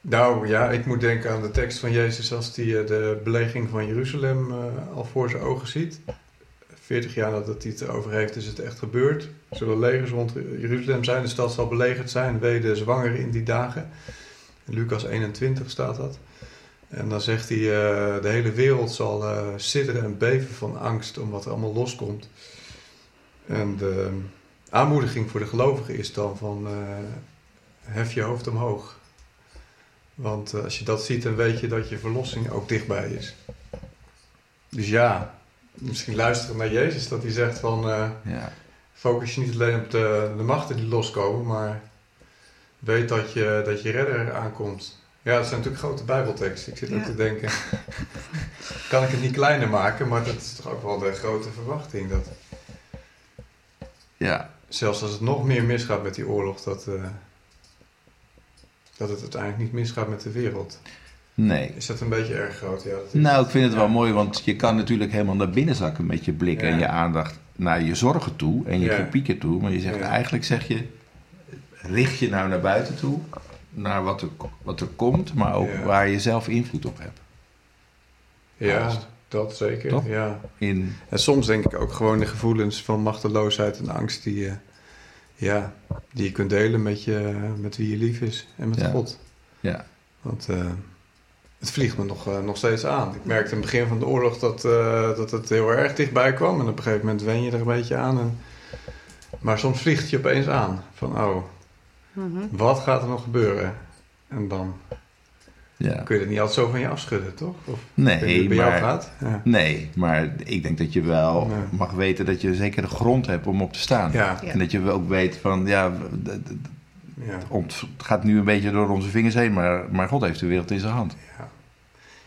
Nou ja, ik moet denken aan de tekst van Jezus als hij eh, de belegering van Jeruzalem eh, al voor zijn ogen ziet. 40 jaar nadat hij het erover heeft, is het echt gebeurd. Er zullen legers rond Jeruzalem zijn, de stad zal belegerd zijn, wee zwanger in die dagen. In Lucas 21 staat dat. En dan zegt hij, eh, de hele wereld zal eh sidderen en beven van angst om wat er allemaal loskomt. En de aanmoediging voor de gelovigen is dan van, eh, hef je hoofd omhoog. Want als je dat ziet, dan weet je dat je verlossing ook dichtbij is. Dus ja, misschien luisteren naar Jezus, dat hij zegt van... eh, Ja. focus je niet alleen op de, de machten die loskomen, maar weet dat je, dat je redder aankomt. Ja, dat zijn natuurlijk grote bijbelteksten. Ik zit ook te denken, kan ik het niet kleiner maken, maar dat is toch ook wel de grote verwachting. Dat ja. zelfs als het nog meer misgaat met die oorlog, dat, eh, dat het uiteindelijk niet misgaat met de wereld. Nee. Is dat een beetje erg groot? Ja, dat is- Nou, ik vind het wel Ja. mooi, want je kan natuurlijk helemaal naar binnen zakken met je blik en je aandacht naar je zorgen toe en je Ja. toe. Maar je zegt Ja. eigenlijk, zeg je, richt je nou naar buiten toe, naar wat er, wat er komt, maar ook Ja. waar je zelf invloed op hebt. Ja, dat zeker. Ja. In, En soms denk ik ook gewoon de gevoelens van machteloosheid en angst die je, ja, die je kunt delen met, je, met wie je lief is en met Ja. God. ja. Want eh, het vliegt me nog, eh, nog steeds aan. Ik merkte in het begin van de oorlog dat, eh, dat het heel erg dichtbij kwam. En op een gegeven moment wen je er een beetje aan. En, maar soms vliegt je opeens aan. Van, oh, Mhm. wat gaat er nog gebeuren? En dan ja. kun je het niet altijd zo van je afschudden, toch? Of Nee, het bij jou maar, gaat. Ja. nee, maar ik denk dat je wel Nee. mag weten dat je zeker de grond hebt om op te staan. Ja, Ja. En dat je ook weet van, ja, ja. ont- het gaat nu een beetje door onze vingers heen, maar, maar God heeft de wereld in zijn hand.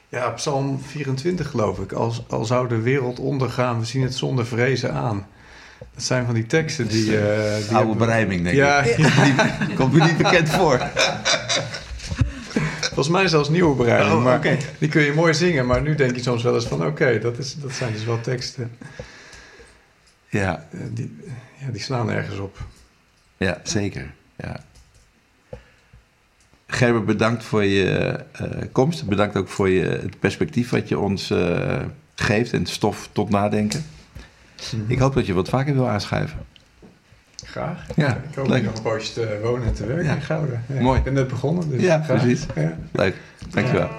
Ja, Psalm 24 geloof ik. Als, al zou de wereld ondergaan, we zien het zonder vrezen aan. Dat zijn van die teksten die... eh die Oude berijming, denk Ja, ik. Komt me niet bekend voor. volgens mij zelfs nieuwe bereiding. Oh, maar. Die kun je mooi zingen, maar nu denk je soms wel eens van... Oké, dat dat, dat zijn dus wel teksten. Ja, eh, die, ja, die slaan ergens op. ja zeker. Ja. Gerber, bedankt voor je eh, komst. Bedankt ook voor je, het perspectief wat je ons eh, geeft en stof tot nadenken. Ik hoop dat je wat vaker wil aanschuiven. Graag. Ja, ik hoop leuk. hier nog een poosje te wonen en te werken Ja. in Gouden. Ja, Mooi. Ik ben net begonnen, dus Ja, graag. precies. Ja. Leuk, dankjewel.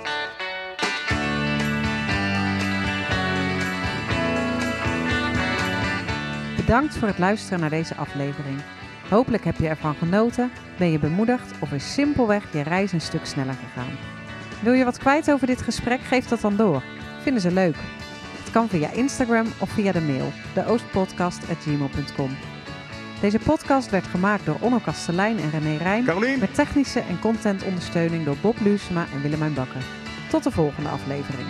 Bedankt voor het luisteren naar deze aflevering. Hopelijk heb je ervan genoten, ben je bemoedigd of is simpelweg je reis een stuk sneller gegaan. Wil je wat kwijt over dit gesprek? Geef dat dan door. Vinden ze leuk? Het kan via Instagram of via de mail, deoostpodcast.gmail.com. Deze podcast werd gemaakt door Onno Kastelein en René Rijn met technische en contentondersteuning door Bob Luusema en Willemijn Bakker. Tot de volgende aflevering.